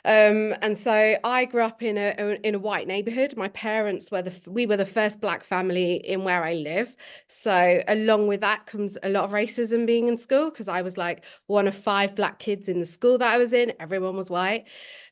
Um, and so I grew up in a in a white neighborhood. My parents were the we were the first black family in where I live. So along with that comes a lot of racism being in school because I was like one of five black kids in the school that I was in. Everyone was white.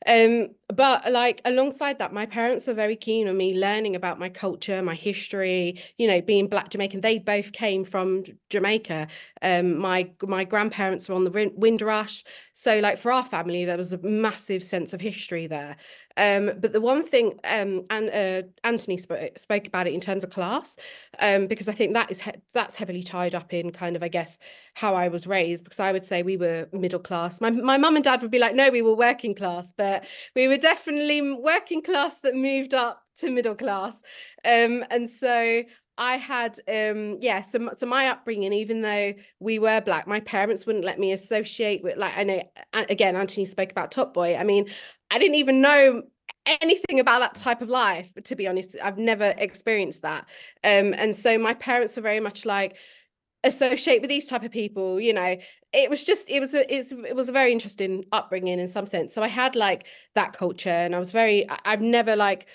Um, but like alongside that, my parents were very keen on me learning about my culture, my history, you know, being black Jamaican. They both came from Jamaica. Um, my my grandparents were on the Windrush. So like for our family, there was a massive sense of history there. Um, but the one thing, um, and uh, Anthony spoke, spoke about it in terms of class, um, because I think that is he that's heavily tied up in kind of, I guess, how I was raised. Because I would say we were middle class. My my mum and dad would be like, no, we were working class, but we were definitely working class that moved up to middle class. Um, and so I had um yeah so so my upbringing even though we were black my parents wouldn't let me associate with like I know again Anthony spoke about Top Boy I mean I didn't even know anything about that type of life to be honest. I've never experienced that. Um and so my parents were very much like associate with these type of people you know. It was just it was a it was a very interesting upbringing in some sense. So I had like that culture and I was very I've never like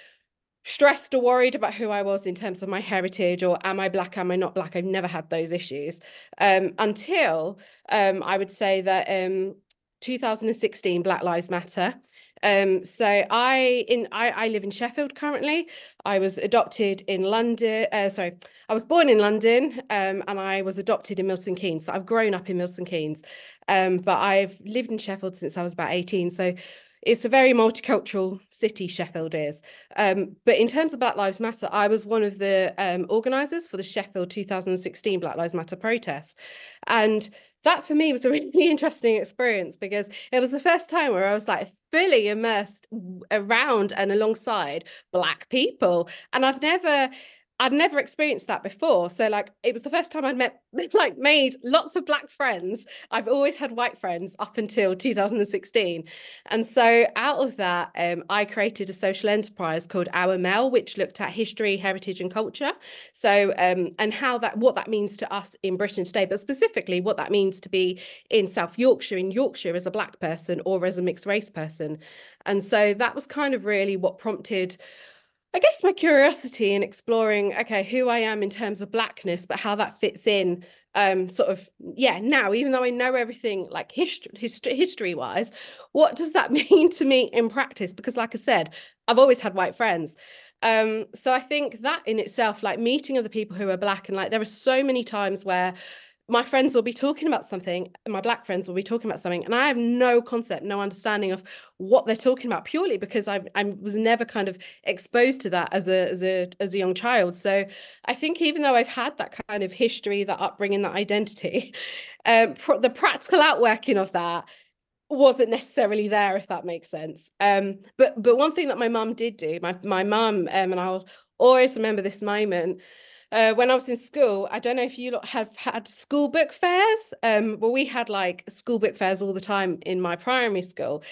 stressed or worried about who I was in terms of my heritage or am I black, am I not black? I've never had those issues. Um, until um, I would say that um, 2016 Black Lives Matter. Um, so I in I, I live in Sheffield currently. I was adopted in London. Uh, sorry, I was born in London, um, and I was adopted in Milton Keynes. So I've grown up in Milton Keynes, um, but I've lived in Sheffield since I was about 18. So it's a very multicultural city sheffield is um, but in terms of black lives matter i was one of the um, organizers for the sheffield 2016 black lives matter protest and that for me was a really interesting experience because it was the first time where i was like fully immersed around and alongside black people. And i've never I'd never experienced that before. So like it was the first time I'd met like made lots of black friends. I've always had white friends up until 2016. And so out of that, um, I created a social enterprise called Our Mel, which looked at history, heritage, and culture. So um, and how that what that means to us in Britain today, but specifically what that means to be in South Yorkshire, in Yorkshire as a black person or as a mixed race person. And so that was kind of really what prompted I guess my curiosity in exploring, okay, who I am in terms of blackness, but how that fits in um sort of yeah now even though i know everything like history history history wise what does that mean to me in practice? Because like i said i've always had white friends. Um so i think that in itself like meeting other people who are black and like there are so many times where my friends will be talking about something my black friends will be talking about something and i have no concept no understanding of what they're talking about purely because i i was never kind of exposed to that as a as a as a young child. So i think even though i've had that kind of history that upbringing that identity um pr- the practical outworking of that wasn't necessarily there if that makes sense. Um but but one thing that my mum did do my my mum um, and i'll always remember this moment uh, when I was in school, I don't know if you have had school book fairs. Um, well, we had like school book fairs all the time in my primary school,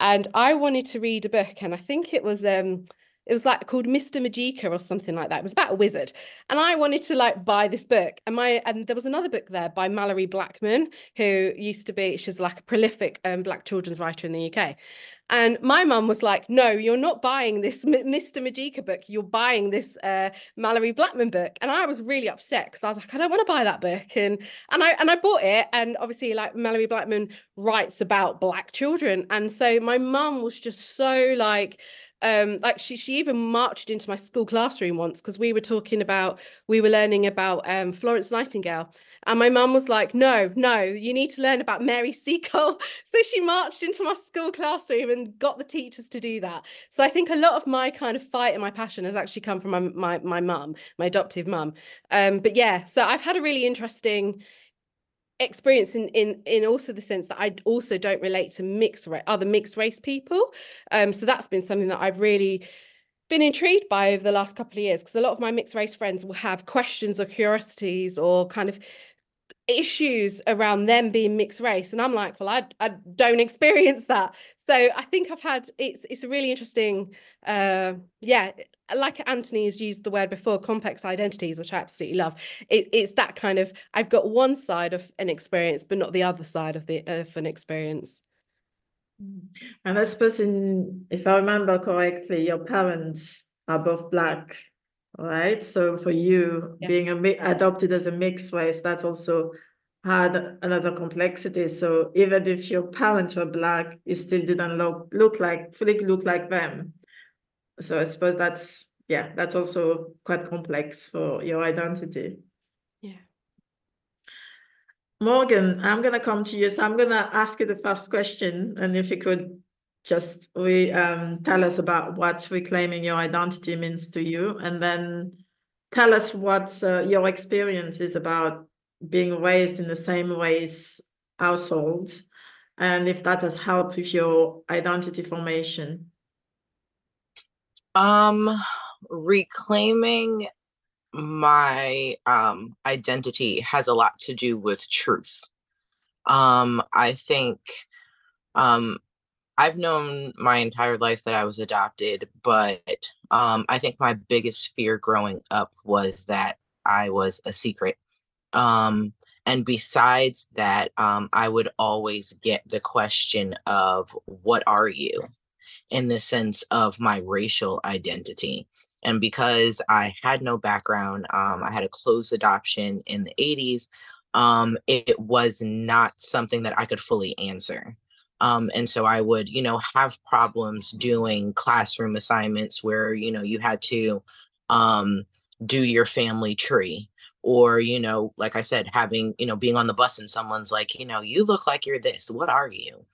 and I wanted to read a book, and I think it was um, it was like called Mr. Magica or something like that. It was about a wizard, and I wanted to like buy this book. And my and there was another book there by Malorie Blackman, who used to be she's like a prolific um, Black children's writer in the UK, and my mum was like, no, you're not buying this Mr. Magica book. You're buying this uh, Malorie Blackman book. And I was really upset because I was like, I don't want to buy that book. And and I and I bought it. And obviously, like Malorie Blackman writes about black children. And so my mum was just so like, um like she she even marched into my school classroom once because we were talking about we were learning about um Florence Nightingale. And my mum was like no no you need to learn about Mary Seacole. So she marched into my school classroom and got the teachers to do that. So I think a lot of my kind of fight and my passion has actually come from my my my mum my adoptive mum. Um but yeah so I've had a really interesting experience in in in also the sense that I also don't relate to mixed ra- other mixed race people. Um so that's been something that I've really been intrigued by over the last couple of years because a lot of my mixed race friends will have questions or curiosities or kind of issues around them being mixed race and I'm like well I I don't experience that. So I think I've had it's it's a really interesting uh yeah like Anthony has used the word before, complex identities, which I absolutely love. It, it's that kind of I've got one side of an experience, but not the other side of the of an experience. And I suppose, in, if I remember correctly, your parents are both black, right? So for you, yeah. being a, adopted as a mixed race, that also had another complexity. So even if your parents were black, you still didn't look look like fully look like them so I suppose that's yeah, that's also quite complex for your identity. Yeah. Morgan, I'm gonna come to you. So I'm gonna ask you the first question, and if you could just we um, tell us about what reclaiming your identity means to you, and then tell us what uh, your experience is about being raised in the same race household, and if that has helped with your identity formation. Um, reclaiming my um identity has a lot to do with truth. Um, I think um I've known my entire life that I was adopted, but um, I think my biggest fear growing up was that I was a secret. Um, and besides that, um, I would always get the question of, What are you? In the sense of my racial identity. And because I had no background, um, I had a closed adoption in the 80s, um, it was not something that I could fully answer. Um, and so I would, you know, have problems doing classroom assignments where, you know, you had to um, do your family tree or you know like i said having you know being on the bus and someone's like you know you look like you're this what are you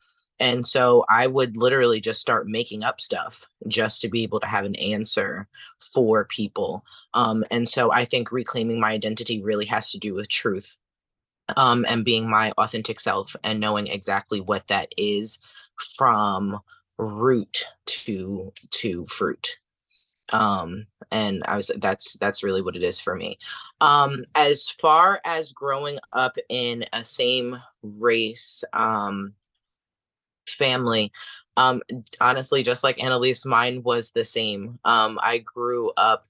and so i would literally just start making up stuff just to be able to have an answer for people. Um, and so i think reclaiming my identity really has to do with truth um, and being my authentic self and knowing exactly what that is from root to to fruit. Um and i was that's that's really what it is for me. Um as far as growing up in a same race um family um honestly just like annalise mine was the same um i grew up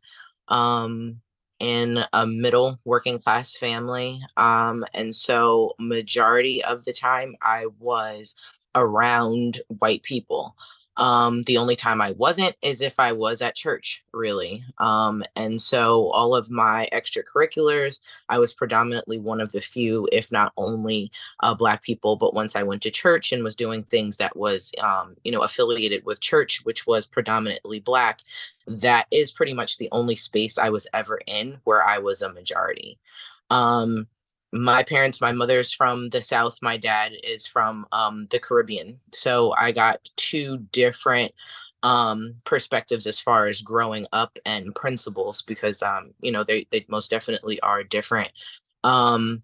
um in a middle working class family um and so majority of the time i was around white people um, the only time I wasn't is if I was at church, really. Um, and so all of my extracurriculars, I was predominantly one of the few, if not only, uh, Black people. But once I went to church and was doing things that was, um, you know, affiliated with church, which was predominantly Black, that is pretty much the only space I was ever in where I was a majority. Um, my parents my mother's from the south my dad is from um, the caribbean so i got two different um, perspectives as far as growing up and principles because um, you know they, they most definitely are different um,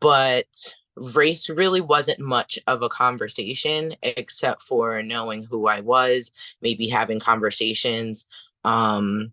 but race really wasn't much of a conversation except for knowing who i was maybe having conversations um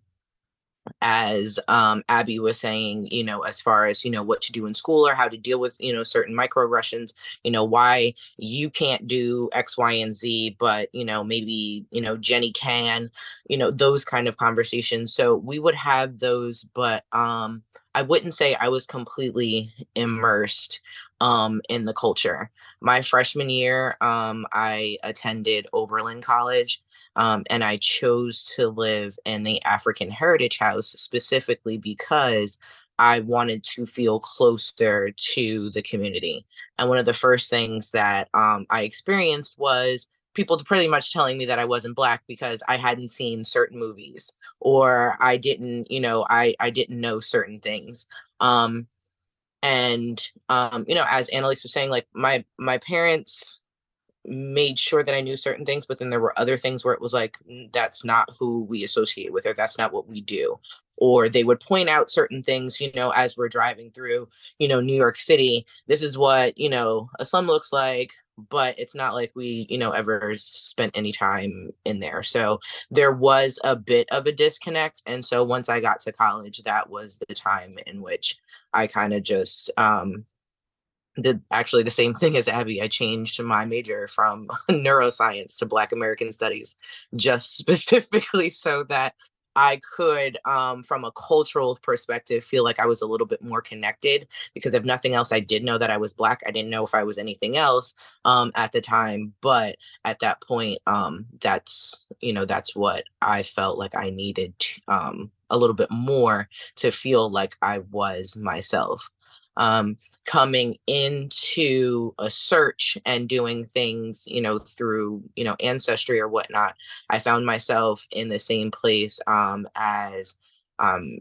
as um, Abby was saying, you know, as far as, you know, what to do in school or how to deal with, you know, certain microaggressions, you know, why you can't do X, Y, and Z, but, you know, maybe, you know, Jenny can, you know, those kind of conversations. So we would have those, but um, I wouldn't say I was completely immersed um, in the culture. My freshman year, um, I attended Oberlin College, um, and I chose to live in the African Heritage House specifically because I wanted to feel closer to the community. And one of the first things that um, I experienced was people pretty much telling me that I wasn't black because I hadn't seen certain movies or I didn't, you know, I I didn't know certain things. Um, and um, you know, as Annalise was saying, like my my parents made sure that I knew certain things, but then there were other things where it was like, that's not who we associate with, or that's not what we do. Or they would point out certain things, you know, as we're driving through, you know, New York City. This is what, you know, a slum looks like, but it's not like we, you know, ever spent any time in there. So there was a bit of a disconnect. And so once I got to college, that was the time in which I kind of just um did actually the same thing as Abby. I changed my major from neuroscience to Black American Studies just specifically so that I could, um, from a cultural perspective, feel like I was a little bit more connected because if nothing else, I did know that I was Black. I didn't know if I was anything else um, at the time. But at that point, um, that's, you know, that's what I felt like I needed um, a little bit more to feel like I was myself. Um, coming into a search and doing things, you know, through, you know, ancestry or whatnot, I found myself in the same place um, as um,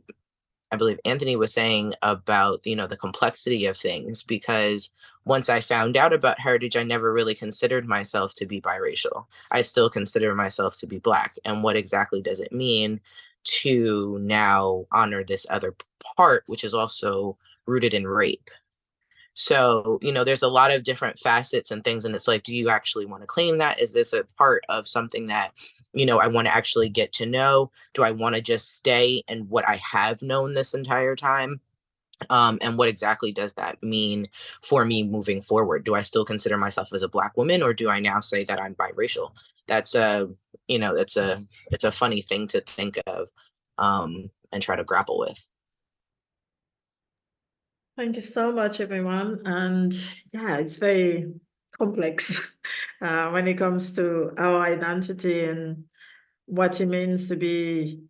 I believe Anthony was saying about, you know, the complexity of things because once I found out about heritage, I never really considered myself to be biracial. I still consider myself to be black. And what exactly does it mean to now honor this other part, which is also rooted in rape? So, you know, there's a lot of different facets and things. And it's like, do you actually want to claim that? Is this a part of something that, you know, I want to actually get to know? Do I want to just stay in what I have known this entire time? Um, and what exactly does that mean for me moving forward? Do I still consider myself as a black woman or do I now say that I'm biracial? That's a, you know, it's a, it's a funny thing to think of um, and try to grapple with. Thank you so much, everyone. And yeah, it's very complex uh, when it comes to our identity and what it means to be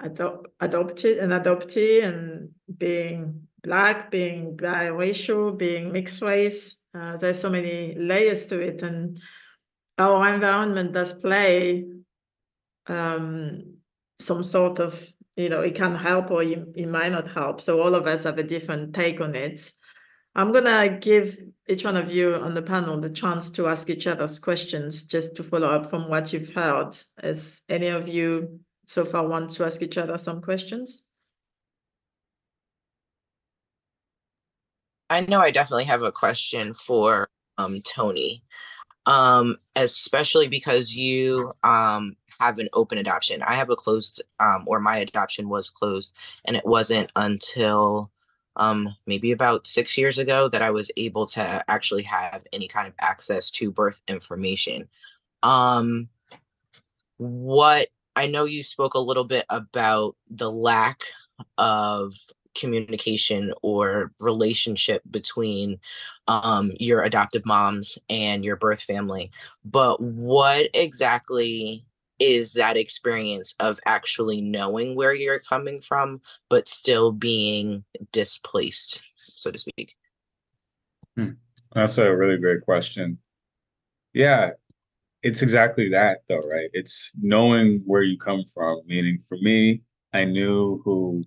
ado- adopted and adoptee and being black, being biracial, being mixed race. Uh, there's so many layers to it, and our environment does play um, some sort of, you know, it can help or it, it might not help. So all of us have a different take on it. I'm gonna give each one of you on the panel the chance to ask each other's questions, just to follow up from what you've heard. As any of you so far want to ask each other some questions? I know I definitely have a question for um Tony. Um, especially because you um have an open adoption. I have a closed um or my adoption was closed and it wasn't until um maybe about 6 years ago that I was able to actually have any kind of access to birth information. Um what I know you spoke a little bit about the lack of communication or relationship between um, your adoptive moms and your birth family. But what exactly is that experience of actually knowing where you're coming from, but still being displaced, so to speak? Hmm. That's a really great question. Yeah, it's exactly that, though, right? It's knowing where you come from. Meaning, for me, I knew who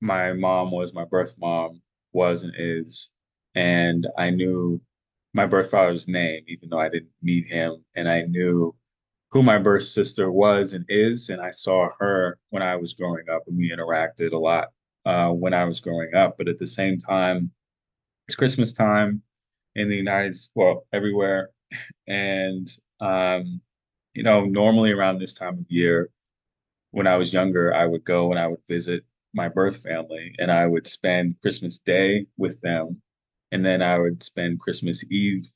my mom was, my birth mom was and is, and I knew my birth father's name, even though I didn't meet him, and I knew who my birth sister was and is, and I saw her when I was growing up, and we interacted a lot uh, when I was growing up. But at the same time, it's Christmas time in the United, States, well, everywhere, and um, you know, normally around this time of year, when I was younger, I would go and I would visit my birth family and I would spend Christmas Day with them. And then I would spend Christmas Eve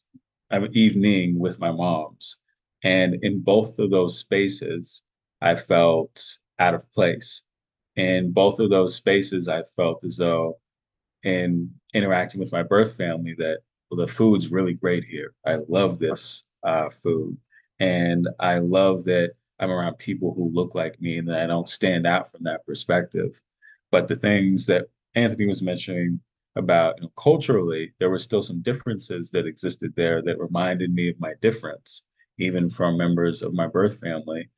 evening with my moms. And in both of those spaces, I felt out of place. In both of those spaces, I felt as though in interacting with my birth family that well, the food's really great here. I love this uh, food. And I love that I'm around people who look like me and that I don't stand out from that perspective. But the things that Anthony was mentioning about you know, culturally, there were still some differences that existed there that reminded me of my difference, even from members of my birth family.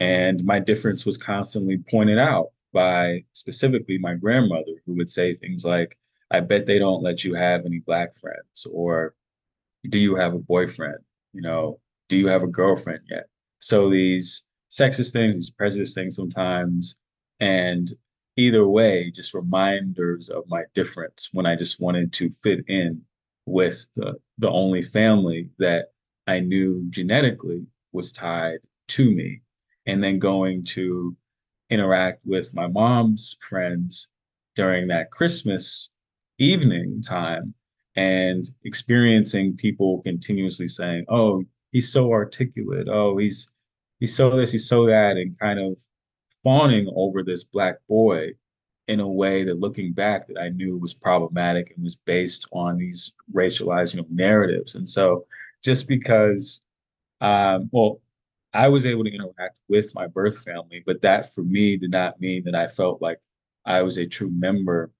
And my difference was constantly pointed out by specifically my grandmother, who would say things like, I bet they don't let you have any black friends, or do you have a boyfriend? You know, do you have a girlfriend yet? So these sexist things, these prejudice things sometimes, and either way, just reminders of my difference when I just wanted to fit in with the, the only family that I knew genetically was tied to me. And then going to interact with my mom's friends during that Christmas evening time and experiencing people continuously saying, Oh, he's so articulate. Oh, he's he's so this, he's so that, and kind of fawning over this black boy in a way that looking back that I knew was problematic and was based on these racialized, you know, narratives. And so just because um, well, I was able to interact with my birth family, but that for me did not mean that I felt like I was a true member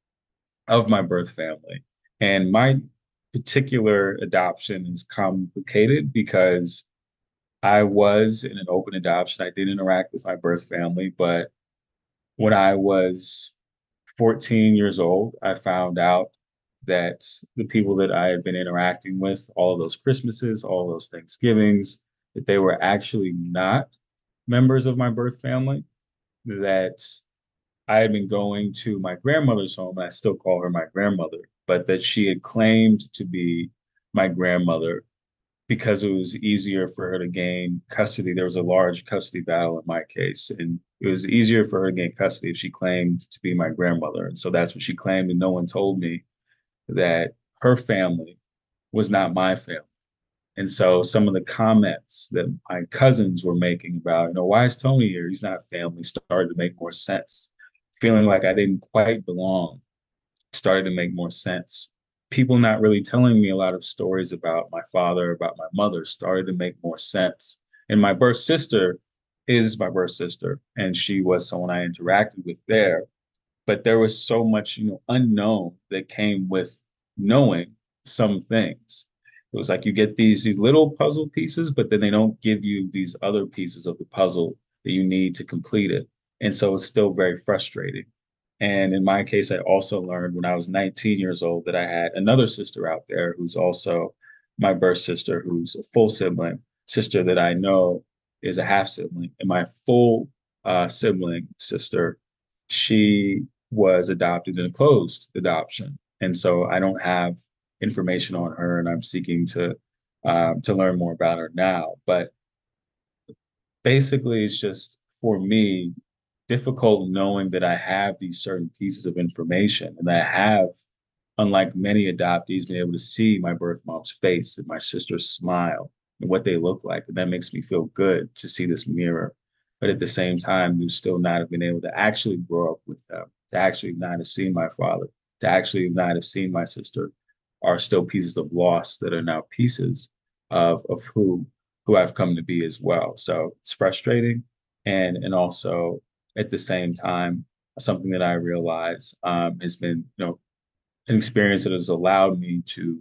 of my birth family. And my particular adoption is complicated because I was in an open adoption. I did interact with my birth family, but when I was 14 years old, I found out that the people that I had been interacting with, all those Christmases, all those Thanksgivings, that they were actually not members of my birth family, that I had been going to my grandmother's home, and I still call her my grandmother, but that she had claimed to be my grandmother because it was easier for her to gain custody. There was a large custody battle in my case, and it was easier for her to gain custody if she claimed to be my grandmother. And so that's what she claimed, and no one told me that her family was not my family. And so some of the comments that my cousins were making about, you know, why is Tony here? He's not family, started to make more sense. Feeling like I didn't quite belong started to make more sense. People not really telling me a lot of stories about my father, about my mother started to make more sense. And my birth sister is my birth sister, and she was someone I interacted with there. But there was so much, you know, unknown that came with knowing some things. It was like you get these these little puzzle pieces, but then they don't give you these other pieces of the puzzle that you need to complete it. And so it's still very frustrating. And in my case, I also learned when I was 19 years old that I had another sister out there who's also my birth sister, who's a full sibling, sister that I know is a half sibling. And my full uh, sibling sister, she was adopted in a closed adoption. And so I don't have information on her and I'm seeking to um, to learn more about her now. But basically it's just for me difficult knowing that I have these certain pieces of information and I have, unlike many adoptees, been able to see my birth mom's face and my sister's smile and what they look like. And that makes me feel good to see this mirror. But at the same time, you still not have been able to actually grow up with them, to actually not have seen my father, to actually not have seen my sister are still pieces of loss that are now pieces of, of who who I've come to be as well. So it's frustrating and and also at the same time, something that I realize um, has been, you know, an experience that has allowed me to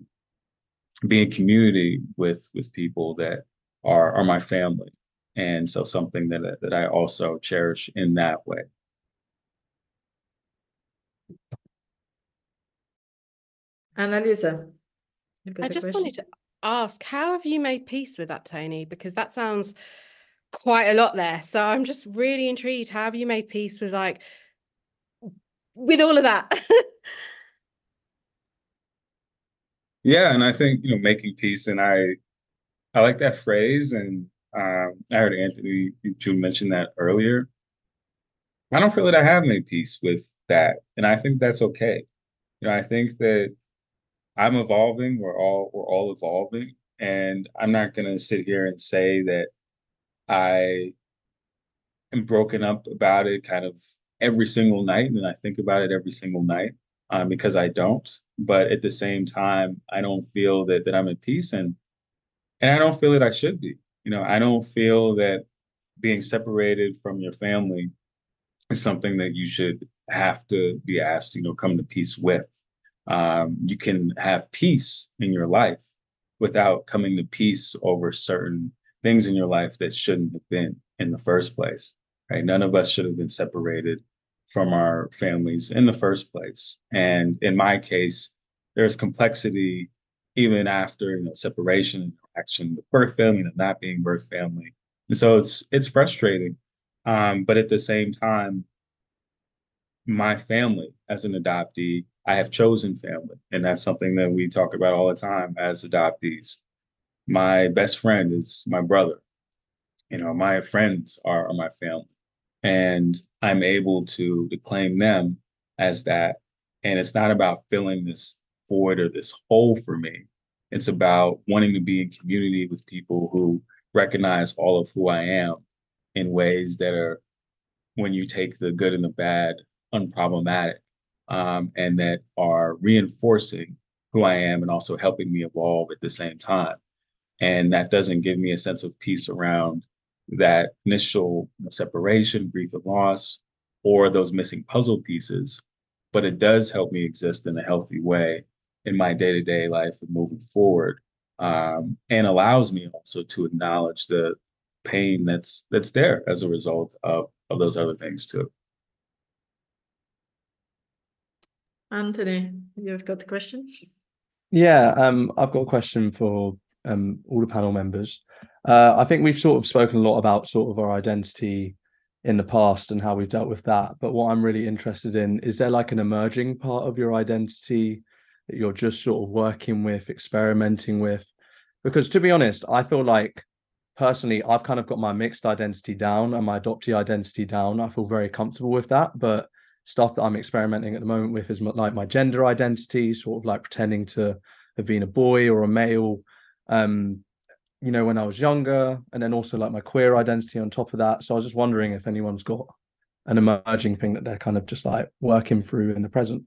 be in community with with people that are are my family, and so something that that I also cherish in that way. Annalisa, I just wanted to ask, how have you made peace with that, Tony? Because that sounds quite a lot there. So I'm just really intrigued. How have you made peace with like with all of that? yeah, and I think you know making peace, and I I like that phrase, and um, I heard Anthony you mention that earlier. I don't feel that I have made peace with that, and I think that's okay. You know, I think that I'm evolving. We're all we're all evolving, and I'm not to sit here and say that I am broken up about it kind of every single night, and I think about it every single night um, because I don't. But at the same time, I don't feel that that I'm at peace, and and I don't feel that I should be. You know, I don't feel that being separated from your family is something that you should have to be asked. You know, come to peace with. Um, you can have peace in your life without coming to peace over certain things in your life that shouldn't have been in the first place, right? None of us should have been separated from our families in the first place. And in my case, there's complexity even after you know separation and action with birth family and not being birth family. And so it's it's frustrating. Um, but at the same time, my family as an adoptee, I have chosen family. And that's something that we talk about all the time as adoptees my best friend is my brother. You know, my friends are, are my family. And I'm able to, to claim them as that. And it's not about filling this void or this hole for me. It's about wanting to be in community with people who recognize all of who I am in ways that are, when you take the good and the bad, unproblematic, um, and that are reinforcing who I am and also helping me evolve at the same time and that doesn't give me a sense of peace around that initial separation, grief, and loss, or those missing puzzle pieces. But it does help me exist in a healthy way in my day to day life and moving forward, um, and allows me also to acknowledge the pain that's that's there as a result of of those other things too. Anthony, you've got the question? Yeah, um, I've got a question for um, all the panel members. Uh, I think we've sort of spoken a lot about sort of our identity in the past and how we've dealt with that. But what I'm really interested in is there like an emerging part of your identity that you're just sort of working with, experimenting with? Because to be honest, I feel like personally, I've kind of got my mixed identity down and my adoptee identity down. I feel very comfortable with that. But stuff that I'm experimenting at the moment with is like my gender identity, sort of like pretending to have been a boy or a male um, you know, when I was younger, and then also like my queer identity on top of that. So I was just wondering if anyone's got an emerging thing that they're kind of just like working through in the present.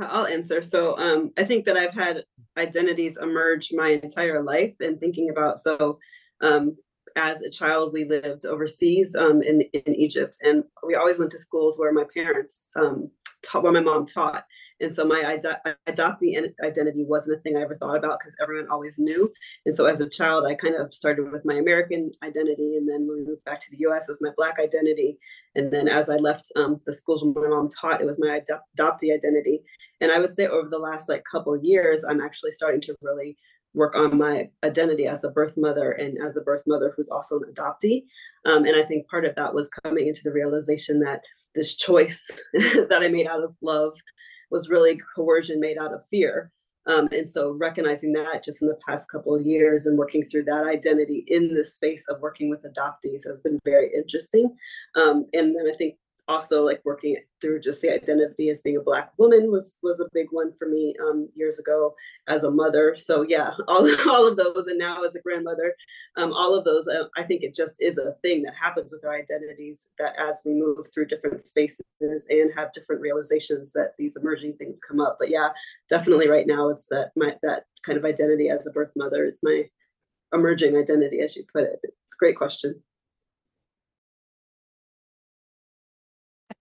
I'll answer. So um, I think that I've had identities emerge my entire life and thinking about so um, as a child we lived overseas um, in in Egypt and we always went to schools where my parents um, taught where my mom taught. And so my ad- adoptee identity wasn't a thing I ever thought about because everyone always knew. And so as a child, I kind of started with my American identity. And then when we moved back to the US, it was my Black identity. And then as I left um, the schools where my mom taught, it was my ad- adoptee identity. And I would say over the last like couple years, I'm actually starting to really work on my identity as a birth mother and as a birth mother who's also an adoptee. Um, and I think part of that was coming into the realization that this choice that I made out of love was really coercion made out of fear. Um, and so recognizing that just in the past couple of years and working through that identity in the space of working with adoptees has been very interesting. Um, and then I think also like working through just the identity as being a black woman was was a big one for me um, years ago as a mother. So yeah all, all of those and now as a grandmother um, all of those uh, i think it just is a thing that happens with our identities that as we move through different spaces and have different realizations that these emerging things come up. But yeah definitely right now it's that my that kind of identity as a birth mother is my emerging identity as you put it. It's a great question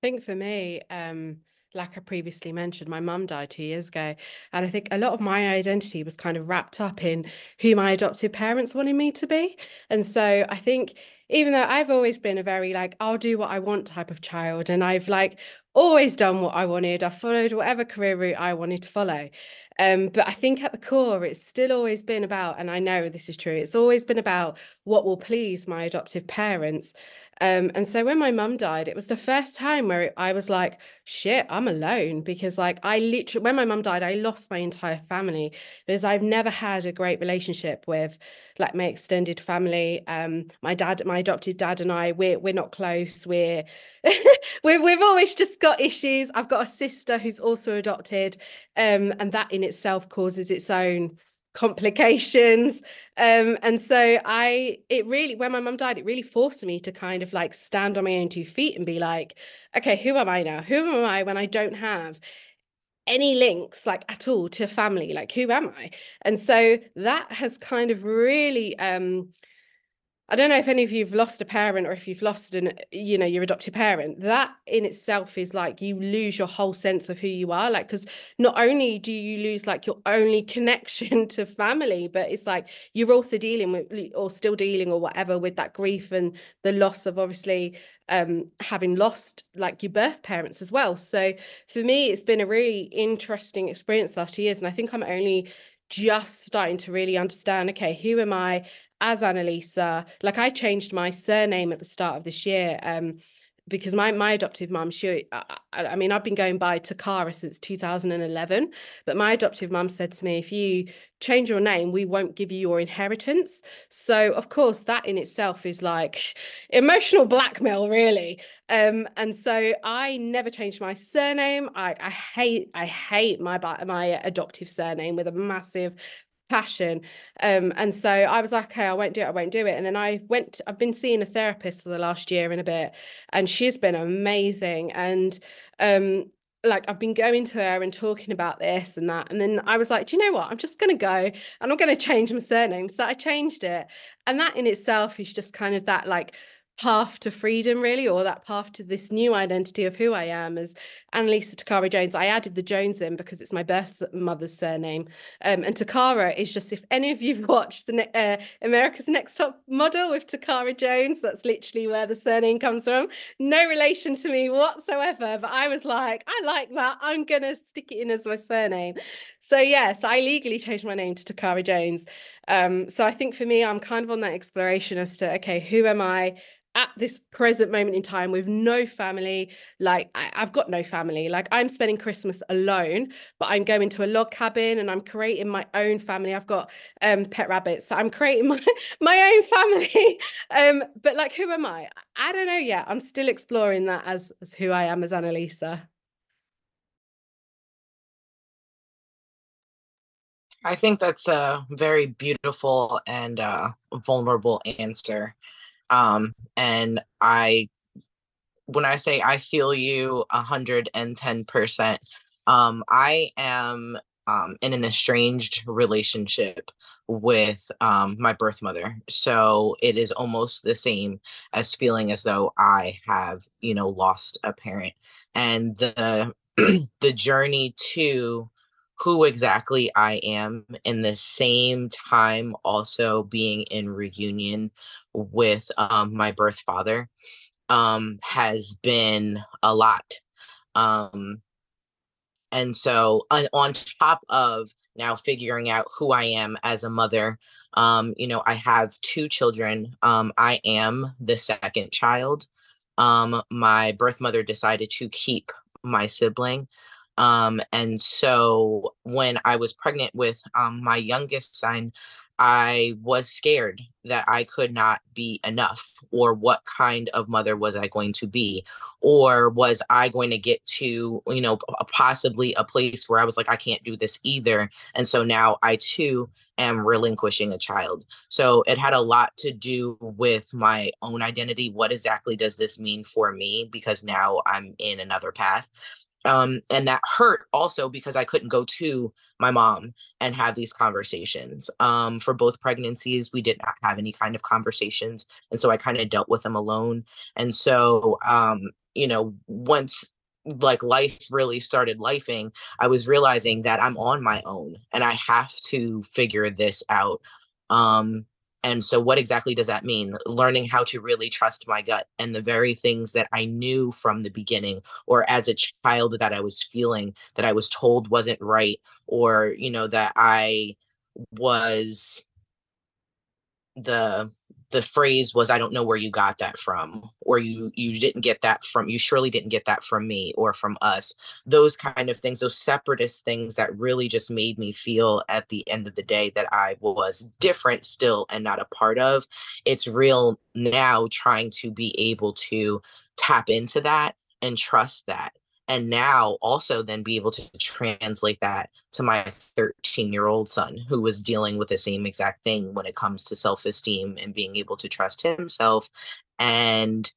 think for me, um, like I previously mentioned, my mum died two years ago. And I think a lot of my identity was kind of wrapped up in who my adoptive parents wanted me to be. And so I think even though I've always been a very like, I'll do what I want type of child, and I've like always done what I wanted, I followed whatever career route I wanted to follow. Um, but I think at the core, it's still always been about, and I know this is true, it's always been about what will please my adoptive parents. Um, and so when my mum died, it was the first time where I was like, shit, I'm alone because like I literally, when my mum died, I lost my entire family because I've never had a great relationship with like my extended family. Um, my dad, my adopted dad and I, we're, we're not close. We're, we're, we've always just got issues. I've got a sister who's also adopted. Um, and that in itself causes its own complications. Um and so i it really when my mum died it really forced me to kind of like stand on my own two feet and be like okay who am i now? Who am i when i don't have any links like at all to family? Like who am i? And so that has kind of really um I don't know if any of you've lost a parent or if you've lost an, you know, your adopted parent. That in itself is like you lose your whole sense of who you are. Like, because not only do you lose like your only connection to family, but it's like you're also dealing with or still dealing or whatever with that grief and the loss of obviously um having lost like your birth parents as well. So for me, it's been a really interesting experience last two years. And I think I'm only just starting to really understand okay who am i as Annalisa, like I changed my surname at the start of this year um, because my my adoptive mum, she, I, I, mean, I've been going by Toccara since 2011, but my adoptive mum said to me, if you change your name, we won't give you your inheritance. So of course, that in itself is like emotional blackmail, really. Um, and so I never changed my surname. I, I hate I hate my my adoptive surname with a massive passion. Um, and so I was like, okay, I won't do it, I won't do it. And then I went, I've been seeing a therapist for the last year and a bit, and she's been amazing. And um, like I've been going to her and talking about this and that. And then I was like, do you know what? I'm just gonna go and I'm gonna change my surname. So I changed it. And that in itself is just kind of that like path to freedom really or that path to this new identity of who I am as Annalisa Toccara Jones. I added the Jones in because it's my birth mother's surname. Um, and Toccara is just if any of you've watched the uh, America's Next Top Model with Toccara Jones that's literally where the surname comes from no relation to me whatsoever but I was like I like that. I'm gonna stick it in as my surname. So yes I legally changed my name to Toccara Jones um, so I think for me I'm kind of on that exploration as to okay who am I at this present moment in time with no family? Like I, have got no family. Like i'm spending christmas alone but i'm going to a log cabin and i'm creating my own family. I've got um pet rabbits. So i'm creating my my own family. Um but like who am i? I don't know yet. I'm still exploring that as, as who i am as annalisa I think that's a very beautiful and uh, vulnerable answer. Um, and I, when I say I feel you 110%, um, I am um, in an estranged relationship with um, my birth mother. So it is almost the same as feeling as though I have, you know, lost a parent. And the the journey to who exactly I am in the same time also being in reunion with um, my birth father um, has been a lot. Um, and so on, on top of now figuring out who I am as a mother, um, you know, I have two children. Um, I am the second child. Um, my birth mother decided to keep my sibling. Um, and so when I was pregnant with um, my youngest son, I was scared that I could not be enough, or what kind of mother was I going to be, or was I going to get to, you know, possibly a place where I was like, I can't do this either. And so now I too am relinquishing a child. So it had a lot to do with my own identity. What exactly does this mean for me? Because now I'm in another path um, and that hurt also because I couldn't go to my mom and have these conversations. Um, for both pregnancies, we did not have any kind of conversations, and so I kind of dealt with them alone. And so, um, you know, once like life really started lifing, I was realizing that I'm on my own and I have to figure this out. Um, and so, what exactly does that mean? Learning how to really trust my gut and the very things that I knew from the beginning, or as a child that I was feeling that I was told wasn't right, or, you know, that I was the the phrase was i don't know where you got that from or you you didn't get that from you surely didn't get that from me or from us. Those kind of things those separatist things that really just made me feel at the end of the day that i was different still and not a part of. It's real now trying to be able to tap into that and trust that and now also then be able to translate that to my 13 year old son who was dealing with the same exact thing when it comes to self esteem and being able to trust himself and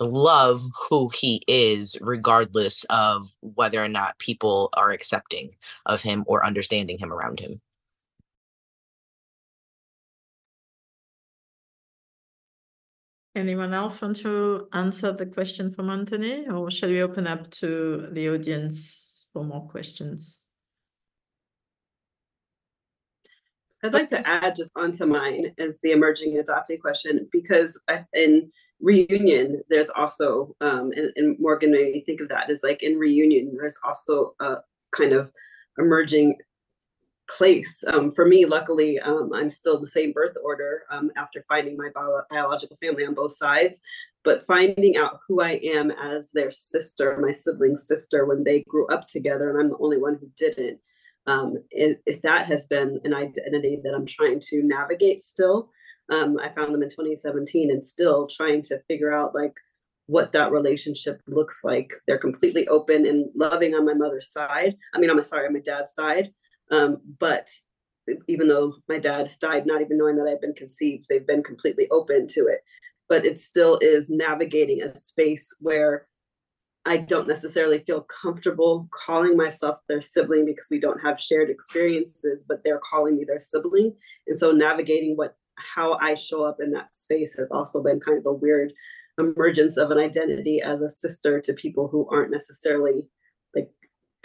love who he is regardless of whether or not people are accepting of him or understanding him around him Anyone else want to answer the question from Anthony, or shall we open up to the audience for more questions? I'd like to add just onto mine as the emerging adoptee question because in reunion there's also um, and, and Morgan made me think of that is like in reunion there's also a kind of emerging place. Um, for me, luckily, um, I'm still the same birth order um, after finding my bio- biological family on both sides. But finding out who I am as their sister, my sibling sister, when they grew up together, and I'm the only one who didn't, um, it, it, that has been an identity that I'm trying to navigate still. Um, I found them in 2017 and still trying to figure out like what that relationship looks like. They're completely open and loving on my mother's side. I mean, I'm sorry, on my dad's side. Um, but even though my dad died not even knowing that I'd been conceived, they've been completely open to it. But it still is navigating a space where I don't necessarily feel comfortable calling myself their sibling because we don't have shared experiences, but they're calling me their sibling. And so navigating what how I show up in that space has also been kind of a weird emergence of an identity as a sister to people who aren't necessarily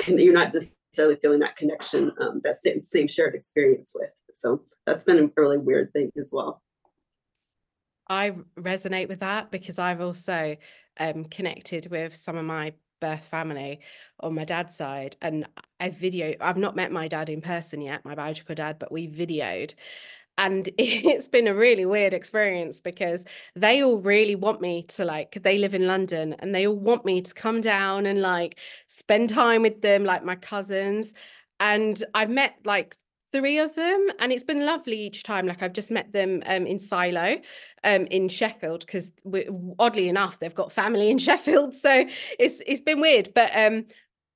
you're not necessarily feeling that connection, um, that same same shared experience with. So that's been a really weird thing as well. I resonate with that because I've also um, connected with some of my birth family on my dad's side, and I video. I've not met my dad in person yet, my biological dad, but we videoed, and it's been a really weird experience because they all really want me to like they live in london and they all want me to come down and like spend time with them like my cousins. And i've met like three of them and it's been lovely each time. Like i've just met them um, in silo um, in sheffield because oddly enough they've got family in sheffield. So it's it's been weird. But um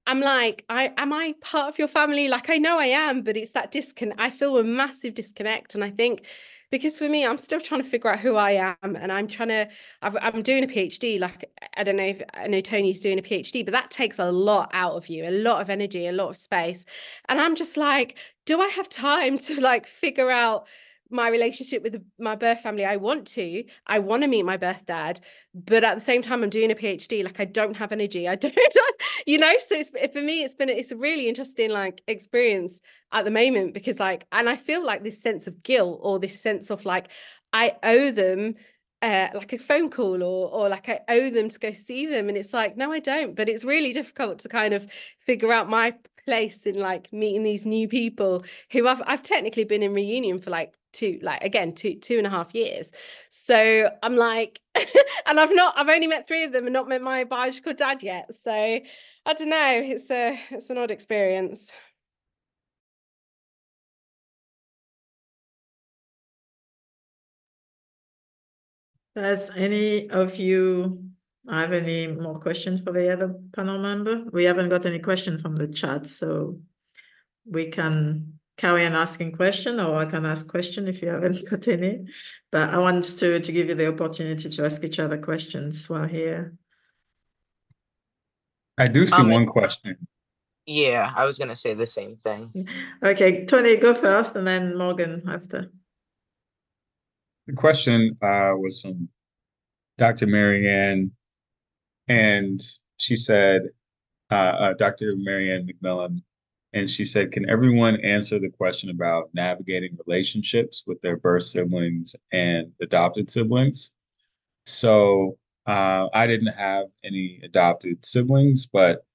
I'm like, I am I part of your family? Like I know I am, but it's that disconnect. I feel a massive disconnect, and I think because for me, I'm still trying to figure out who I am, and I'm trying to. i am doing a PhD. Like I don't know if I know Tony's doing a PhD, but that takes a lot out of you, a lot of energy, a lot of space, and I'm just like, do I have time to like figure out? My relationship with my birth family. I want to, I want to meet my birth dad, but at the same time, I'm doing a PhD. Like I don't have energy. I don't, you know. So it's, for me, it's been it's a really interesting like experience at the moment because like, and I feel like this sense of guilt or this sense of like I owe them uh, like a phone call or or like I owe them to go see them and it's like no I don't but it's really difficult to kind of figure out my place in like meeting these new people who I've I've technically been in reunion for like two like again two two and a half years. So I'm like and I've not I've only met three of them and not met my biological dad yet. So I don't know. It's a it's an odd experience. Does any of you have any more questions for the other panel member? We haven't got any question from the chat, so we can carry on asking question or I can ask question if you haven't got any. But I want to, to give you the opportunity to ask each other questions while here. I do see Um, one question. Yeah, I was gonna say the same thing. Okay, Tony, go first and then Morgan after. The question uh, was from Dr. Marianne, and she said, uh, uh, Dr. Marianne McMillan, and she said, Can everyone answer the question about navigating relationships with their birth siblings and adopted siblings? So uh, I didn't have any adopted siblings, but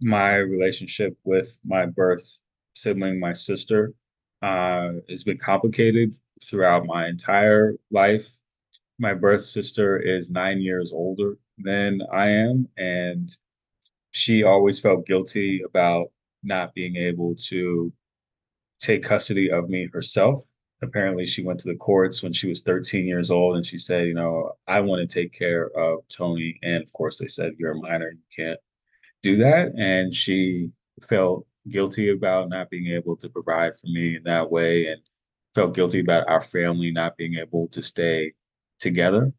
my relationship with my birth sibling, my sister, uh, has been complicated throughout my entire life. My birth sister is nine years older than I am, and she always felt guilty about not being able to take custody of me herself. Apparently, she went to the courts when she was 13 years old and she said, You know, I want to take care of Tony. And of course, they said, You're a minor, you can't do that. And she felt guilty about not being able to provide for me in that way and felt guilty about our family not being able to stay together.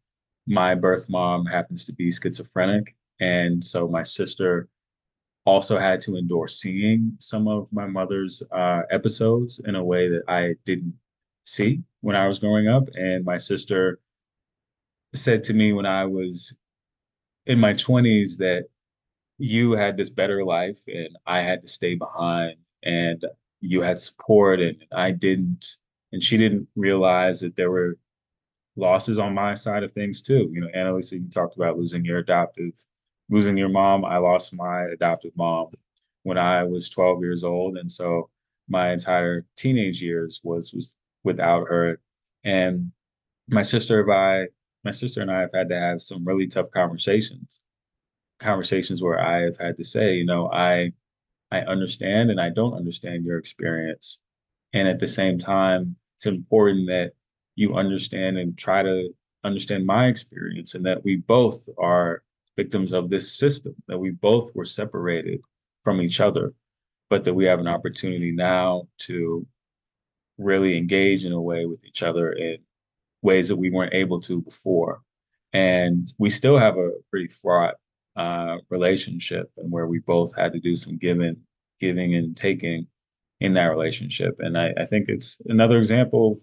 My birth mom happens to be schizophrenic. And so my sister also had to endure seeing some of my mother's uh, episodes in a way that I didn't see when I was growing up. And my sister said to me when I was in my 20s that you had this better life and I had to stay behind and you had support and I didn't. And she didn't realize that there were losses on my side of things too. You know, Annalisa, you talked about losing your adoptive, losing your mom. I lost my adoptive mom when I was 12 years old. And so my entire teenage years was was without her. And my sister and I, my sister and I have had to have some really tough conversations. Conversations where I have had to say, you know, I I understand and I don't understand your experience. And at the same time, it's important that you understand and try to understand my experience and that we both are victims of this system, that we both were separated from each other, but that we have an opportunity now to really engage in a way with each other in ways that we weren't able to before. And we still have a pretty fraught uh, relationship and where we both had to do some giving, giving and taking in that relationship. And I, I think it's another example of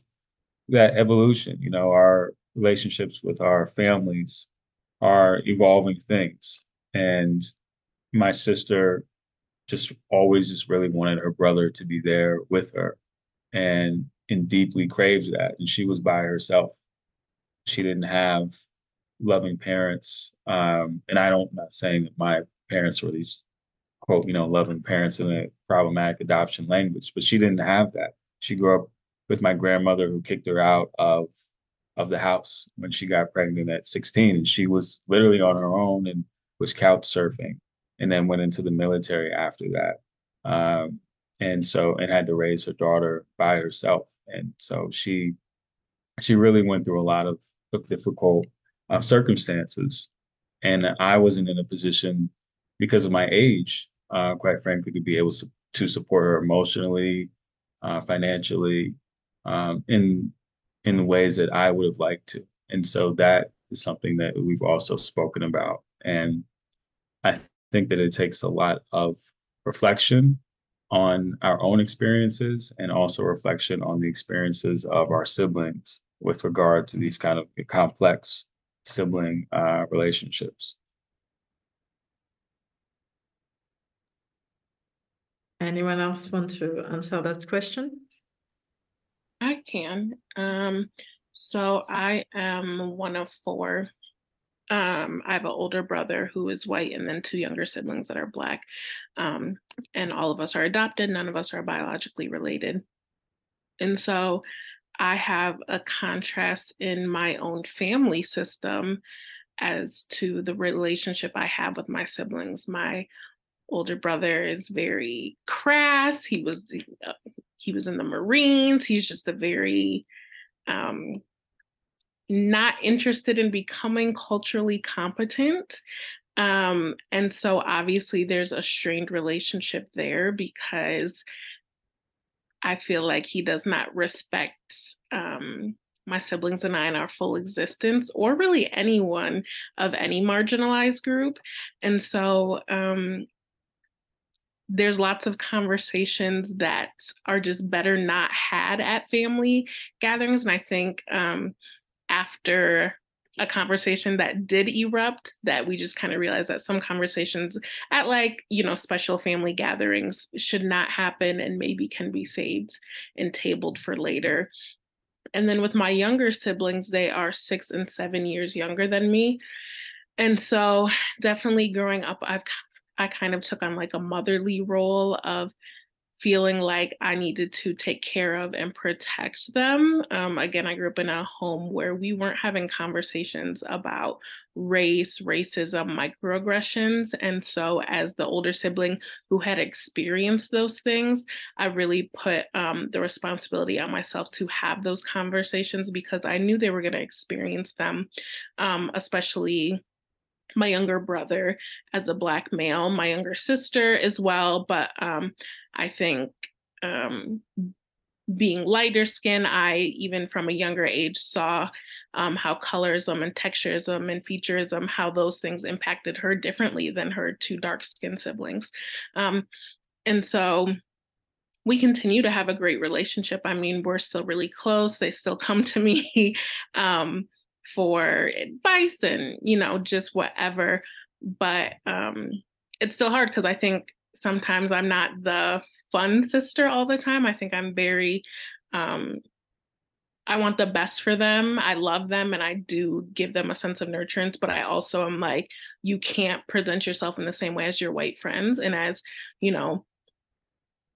that evolution. You know, our relationships with our families are evolving things. And my sister just always just really wanted her brother to be there with her and and deeply craved that. And she was by herself. She didn't have loving parents. Um, and I don't I'm not saying that my parents were these quote, you know, loving parents in a problematic adoption language, but she didn't have that. She grew up with my grandmother who kicked her out of of the house when she got pregnant at 16 and she was literally on her own and was couch surfing and then went into the military after that. Um, and so and had to raise her daughter by herself and so she she really went through a lot of, difficult uh, circumstances. And i wasn't in a position because of my age uh, quite frankly to be able to, to support her emotionally uh, financially um, in the ways that I would have liked to. And so that is something that we've also spoken about. And I th- think that it takes a lot of reflection on our own experiences and also reflection on the experiences of our siblings with regard to these kind of complex sibling uh, relationships. Anyone else want to answer that question? I can. Um, so I am one of four. Um, I have an older brother who is white and then two younger siblings that are black. Um, and all of us are adopted, none of us are biologically related. And so I have a contrast in my own family system as to the relationship I have with my siblings. My older brother is very crass. He was uh, he was in the Marines. He's just a very um, not interested in becoming culturally competent. Um, and so obviously there's a strained relationship there because I feel like he does not respect um, my siblings and I in our full existence, or really anyone of any marginalized group. And so um, there's lots of conversations that are just better not had at family gatherings. And I think um, after a conversation that did erupt that we just kind of realized that some conversations at like you know special family gatherings should not happen and maybe can be saved and tabled for later and then with my younger siblings they are six and seven years younger than me and so definitely growing up i've i kind of took on like a motherly role of feeling like I needed to take care of and protect them. Um, again, I grew up in a home where we weren't having conversations about race, racism, microaggressions. And so, as the older sibling who had experienced those things, I really put um, the responsibility on myself to have those conversations because I knew they were going to experience them, um, especially my younger brother as a black male, my younger sister as well. But um, I think um, being lighter skin, I even from a younger age saw um, how colorism and texturism and featureism, how those things impacted her differently than her two dark skinned siblings. Um, and so we continue to have a great relationship. I mean, we're still really close. They still come to me. um, for advice and you know just whatever but um it's still hard because i think sometimes i'm not the fun sister all the time. I think i'm very um i want the best for them. I love them and i do give them a sense of nurturance but i also am like you can't present yourself in the same way as your white friends and as you know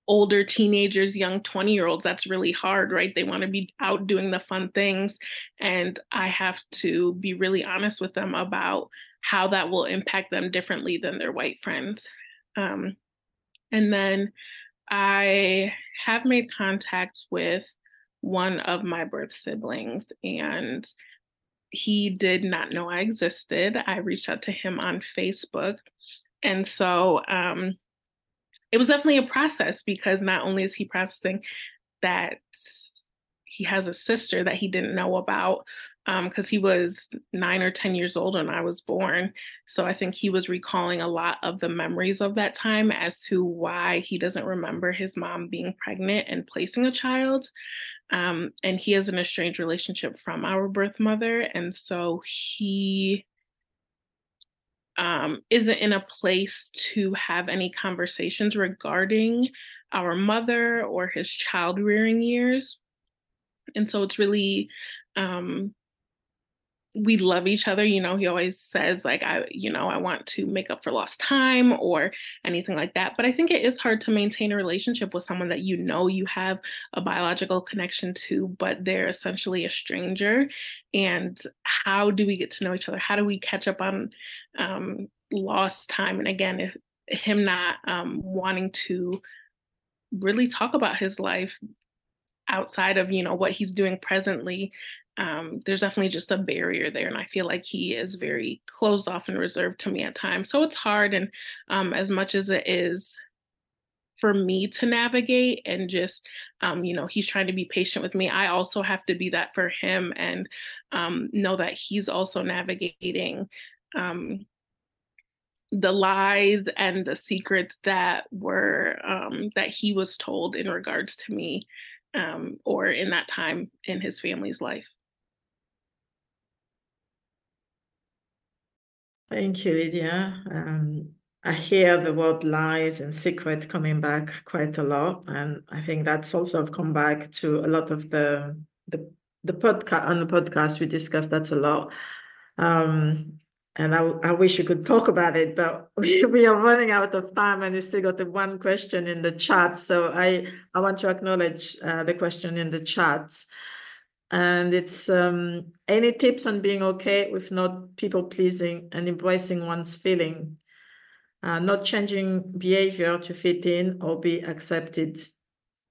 older teenagers, young 20 year olds, that's really hard, right? They want to be out doing the fun things. And I have to be really honest with them about how that will impact them differently than their white friends. Um, and then I have made contact with one of my birth siblings, and he did not know I existed. I reached out to him on Facebook. And so um, it was definitely a process because not only is he processing that he has a sister that he didn't know about because um, he was nine or 10 years old when I was born. So I think he was recalling a lot of the memories of that time as to why he doesn't remember his mom being pregnant and placing a child. Um, and he has an estranged relationship from our birth mother. And so he um, isn't in a place to have any conversations regarding our mother or his child rearing years. And so it's really um, we love each other you know he always says like i you know i want to make up for lost time or anything like that but i think it is hard to maintain a relationship with someone that you know you have a biological connection to but they're essentially a stranger and how do we get to know each other? How do we catch up on um, lost time? And again if him not um, wanting to really talk about his life outside of you know what he's doing presently um, there's definitely just a barrier there. And I feel like he is very closed off and reserved to me at times. So it's hard. And um, as much as it is for me to navigate and just, um, you know, he's trying to be patient with me, I also have to be that for him and um, know that he's also navigating um, the lies and the secrets that were um, that he was told in regards to me um, or in that time in his family's life. Thank you, Lydia. Um, I hear the word lies and secret coming back quite a lot, and I think that's also come back to a lot of the the the podcast on the podcast we discussed that a lot. Um, and I, I wish you could talk about it, but we, we are running out of time and we still got the one question in the chat. So I, I want to acknowledge uh, the question in the chat. And it's um, any tips on being okay with not people pleasing and embracing one's feeling, uh, not changing behavior to fit in or be accepted.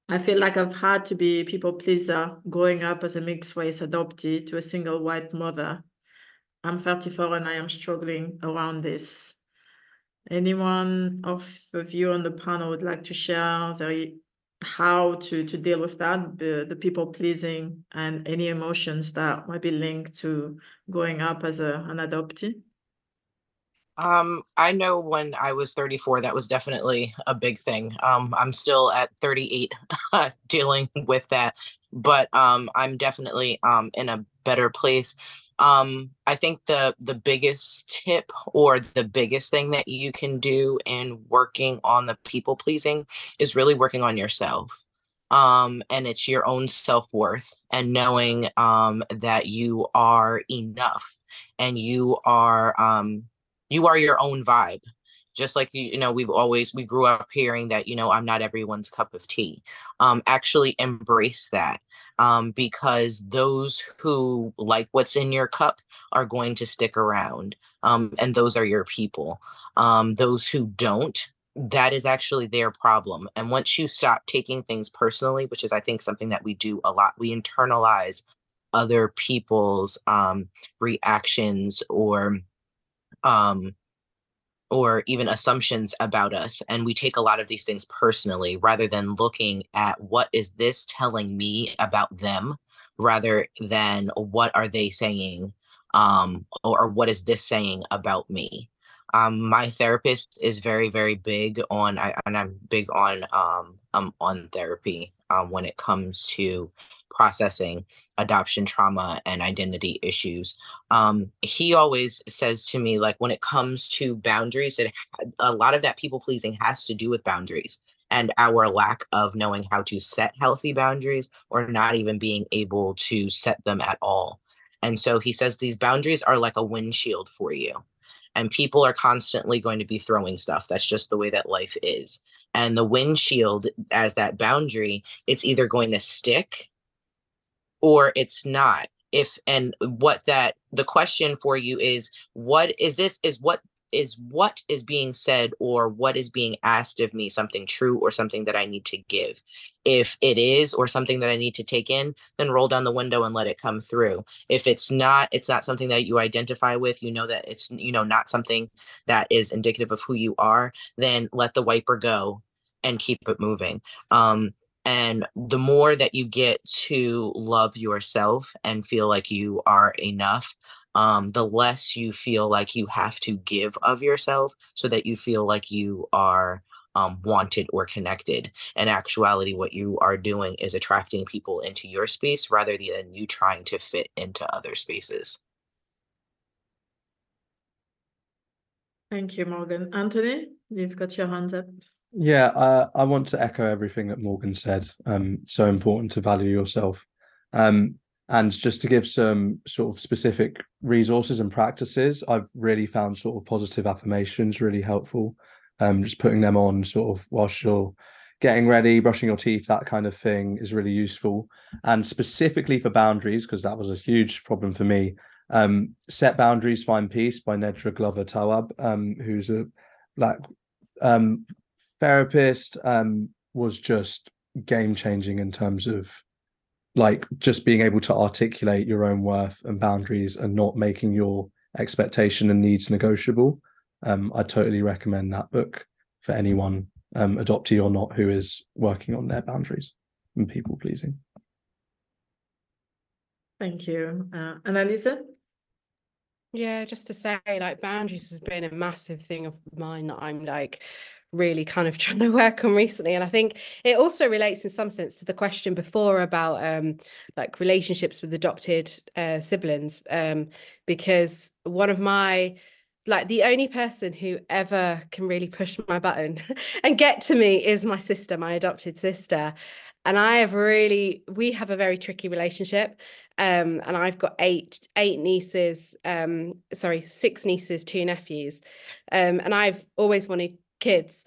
I feel like I've had to be people pleaser growing up as a mixed race adoptee to a single white mother I'm 34 and I am struggling around this. Anyone of, you on the panel would like to share their, how to, to deal with that, the, the people pleasing and any emotions that might be linked to growing up as a, an adoptee? Um, I know when I was 34, that was definitely a big thing. Um, I'm still at 38 dealing with that, but um, I'm definitely um, in a better place um i think the the biggest tip or the biggest thing that you can do in working on the people pleasing is really working on yourself. Um and it's your own self-worth and knowing um that you are enough and you are um you are your own vibe just like you, know we've always we grew up hearing that you know i'm not everyone's cup of tea. Um actually embrace that um because those who like what's in your cup are going to stick around um and those are your people. Um those who don't that is actually their problem and once you stop taking things personally which is i think something that we do a lot we internalize other people's um reactions or um or even assumptions about us and we take a lot of these things personally rather than looking at what is this telling me about them rather than what are they saying um, or, or what is this saying about me. Um, my therapist is very very big on I, and i'm big on um, um on therapy um, when it comes to processing adoption trauma and identity issues. Um, he always says to me, like, when it comes to boundaries, it a lot of that people pleasing has to do with boundaries and our lack of knowing how to set healthy boundaries or not even being able to set them at all. And so he says these boundaries are like a windshield for you. And people are constantly going to be throwing stuff. That's just the way that life is. And the windshield, as that boundary, it's either going to stick or it's not if and what that the question for you is what is this is what is what is being said or what is being asked of me something true or something that I need to give. If it is or something that I need to take in, then roll down the window and let it come through. If it's not, it's not something that you identify with, you know that it's you know not something that is indicative of who you are, then let the wiper go and keep it moving. Um and the more that you get to love yourself and feel like you are enough, um, the less you feel like you have to give of yourself so that you feel like you are um, wanted or connected. In actuality, what you are doing is attracting people into your space rather than you trying to fit into other spaces. Thank you, Morgan. Anthony, you've got your hands up. Yeah, uh, I want to echo everything that Morgan said. Um, so important to value yourself. Um, and just to give some sort of specific resources and practices, I've really found sort of positive affirmations really helpful. Um, just putting them on sort of whilst you're getting ready, brushing your teeth, that kind of thing is really useful. And specifically for boundaries, because that was a huge problem for me. Um, Set Boundaries, Find Peace by Nedra Glover Tawwab, um, who's a black um, therapist um, was just game changing in terms of like just being able to articulate your own worth and boundaries and not making your expectation and needs negotiable. Um, I totally recommend that book for anyone, um, adoptee or not, who is working on their boundaries and people pleasing. Thank you. Uh, Annalisa? Yeah, just to say, like boundaries has been a massive thing of mine that I'm like really kind of trying to work on recently. And I think it also relates in some sense to the question before about um like relationships with adopted uh, siblings. Um, because one of my like the only person who ever can really push my button and get to me is my sister, my adopted sister. And I have really, we have a very tricky relationship. Um, and I've got eight eight nieces, um, sorry, six nieces, two nephews. Um, and I've always wanted kids.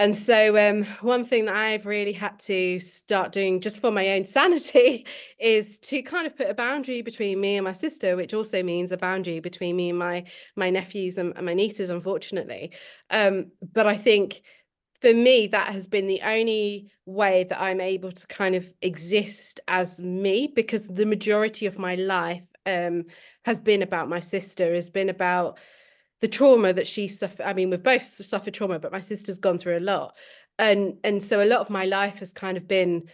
And so, um, one thing that I've really had to start doing just for my own sanity is to kind of put a boundary between me and my sister, which also means a boundary between me and my my nephews and, and my nieces, unfortunately. Um, but I think for me, that has been the only way that I'm able to kind of exist as me because the majority of my life um, has been about my sister, has been about the trauma that she suffered. I mean, we've both suffered trauma, but my sister's gone through a lot. And and so a lot of my life has kind of been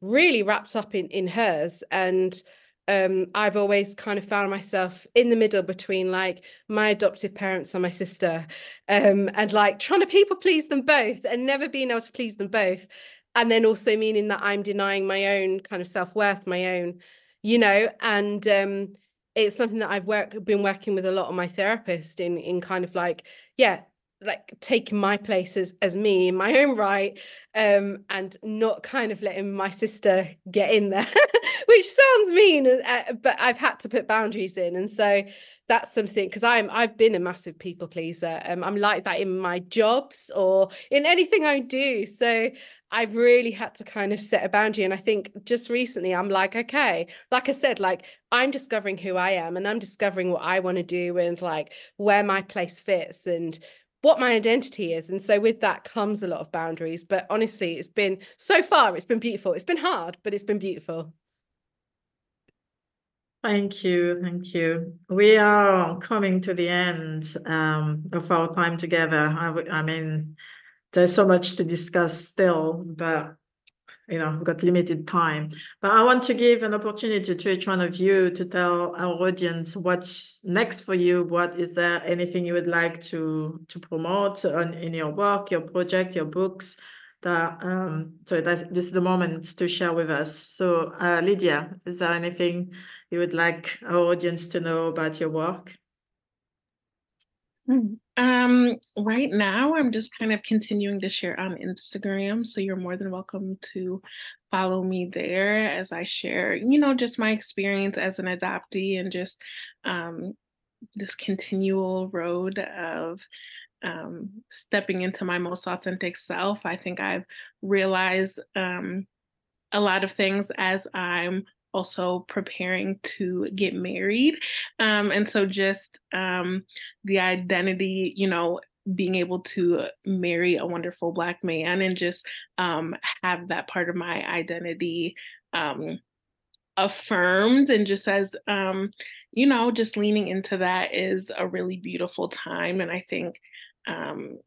really wrapped up in in hers. And um, I've always kind of found myself in the middle between like my adoptive parents and my sister, um, and like trying to people please them both and never being able to please them both. And then also meaning that I'm denying my own kind of self worth, my own, you know, and um, it's something that I've worked been working with a lot of my therapist in in kind of like yeah like taking my place as, as me in my own right um and not kind of letting my sister get in there which sounds mean uh, but I've had to put boundaries in and so that's something because I'm I've been a massive people pleaser um, I'm like that in my jobs or in anything I do so I've really had to kind of set a boundary. And I think just recently I'm like, okay, like I said, like I'm discovering who I am and I'm discovering what I want to do and like where my place fits and what my identity is. And so with that comes a lot of boundaries. But honestly, it's been so far, it's been beautiful. It's been hard, but it's been beautiful. Thank you. Thank you. We are coming to the end um, of our time together. I, I mean, there's so much to discuss still, but you know, we've got limited time. But I want to give an opportunity to each one of you to tell our audience what's next for you. What is there anything you would like to to promote on, in your work, your project, your books? That um, so that's, this is the moment to share with us. So, uh, Lydia, is there anything you would like our audience to know about your work? Hmm. Um, right now, I'm just kind of continuing to share on Instagram. So you're more than welcome to follow me there as I share, you know, just my experience as an adoptee and just um, this continual road of um, stepping into my most authentic self. I think I've realized um, a lot of things as I'm also preparing to get married. Um, and so just um, the identity, you know, being able to marry a wonderful black man and just um, have that part of my identity um, affirmed and just as um, you know just leaning into that is a really beautiful time and i think um,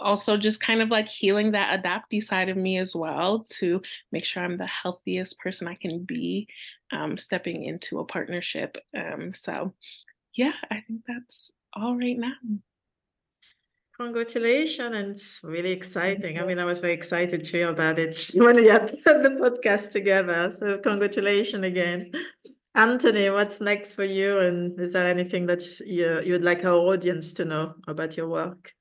also just kind of like healing that adoptee side of me as well to make sure I'm the healthiest person I can be um, stepping into a partnership. Um, so, yeah, I think that's all right now. Congratulations, and it's really exciting. I mean, I was very excited to hear about it when we had the podcast together. So, congratulations again. Anthony, what's next for you? And is there anything that you, you'd like our audience to know about your work?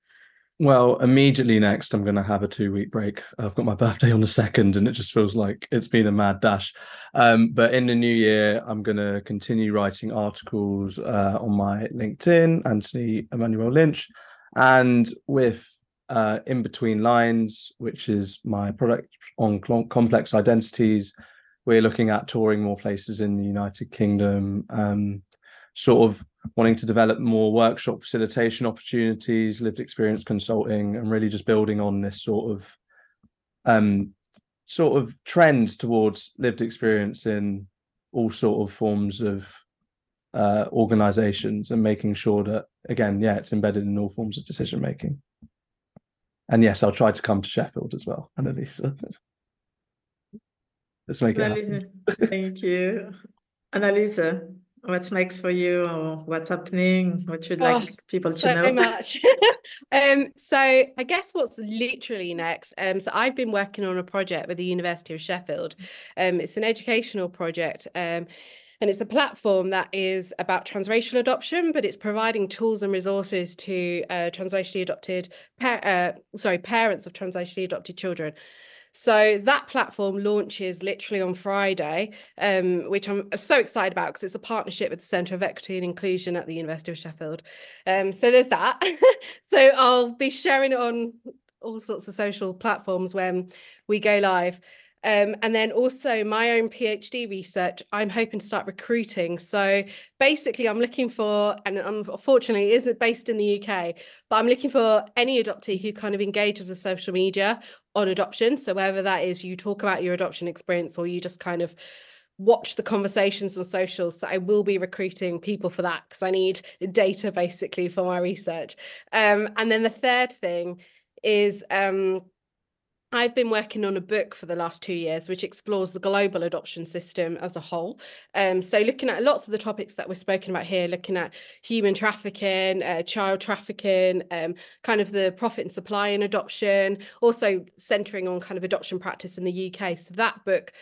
Well, immediately next, I'm going to have a two week break. I've got my birthday on the second, and it just feels like it's been a mad dash. Um, but in the new year, I'm going to continue writing articles uh, on my LinkedIn, Anthony Emmanuel Lynch, and with uh, In Between Lines, which is my product on complex identities. We're looking at touring more places in the United Kingdom, um, sort of wanting to develop more workshop facilitation opportunities, lived experience consulting, and really just building on this sort of um sort of trend towards lived experience in all sort of forms of uh, organizations and making sure that again yeah it's embedded in all forms of decision making. And yes i'll try to come to sheffield as well annalisa. Let's make it happen. thank you. Annalisa what's next for you or what's happening? What you'd Oh, like people to so know? much. um, so I guess what's literally next. Um, so I've been working on a project with the University of Sheffield. Um, it's an educational project. Um, and it's a platform that is about transracial adoption, but it's providing tools and resources to uh, transracially adopted, par- uh, sorry, parents of transracially adopted children. So that platform launches literally on Friday, um, which I'm so excited about because it's a partnership with the Centre of Equity and Inclusion at the University of Sheffield. Um, so there's that. so I'll be sharing it on all sorts of social platforms when we go live. Um, and then also my own PhD research, I'm hoping to start recruiting. So basically, I'm looking for, and unfortunately, isn't based in the UK, but I'm looking for any adoptee who kind of engages with social media on adoption. So whether that is you talk about your adoption experience or you just kind of watch the conversations on socials. So I will be recruiting people for that because I need data basically for my research. Um, and then the third thing is um, I've been working on a book for the last two years, which explores the global adoption system as a whole. Um, so, looking at lots of the topics that we're spoken about here, looking at human trafficking, uh, child trafficking, um, kind of the profit and supply in adoption, also centering on kind of adoption practice in the UK. So, that book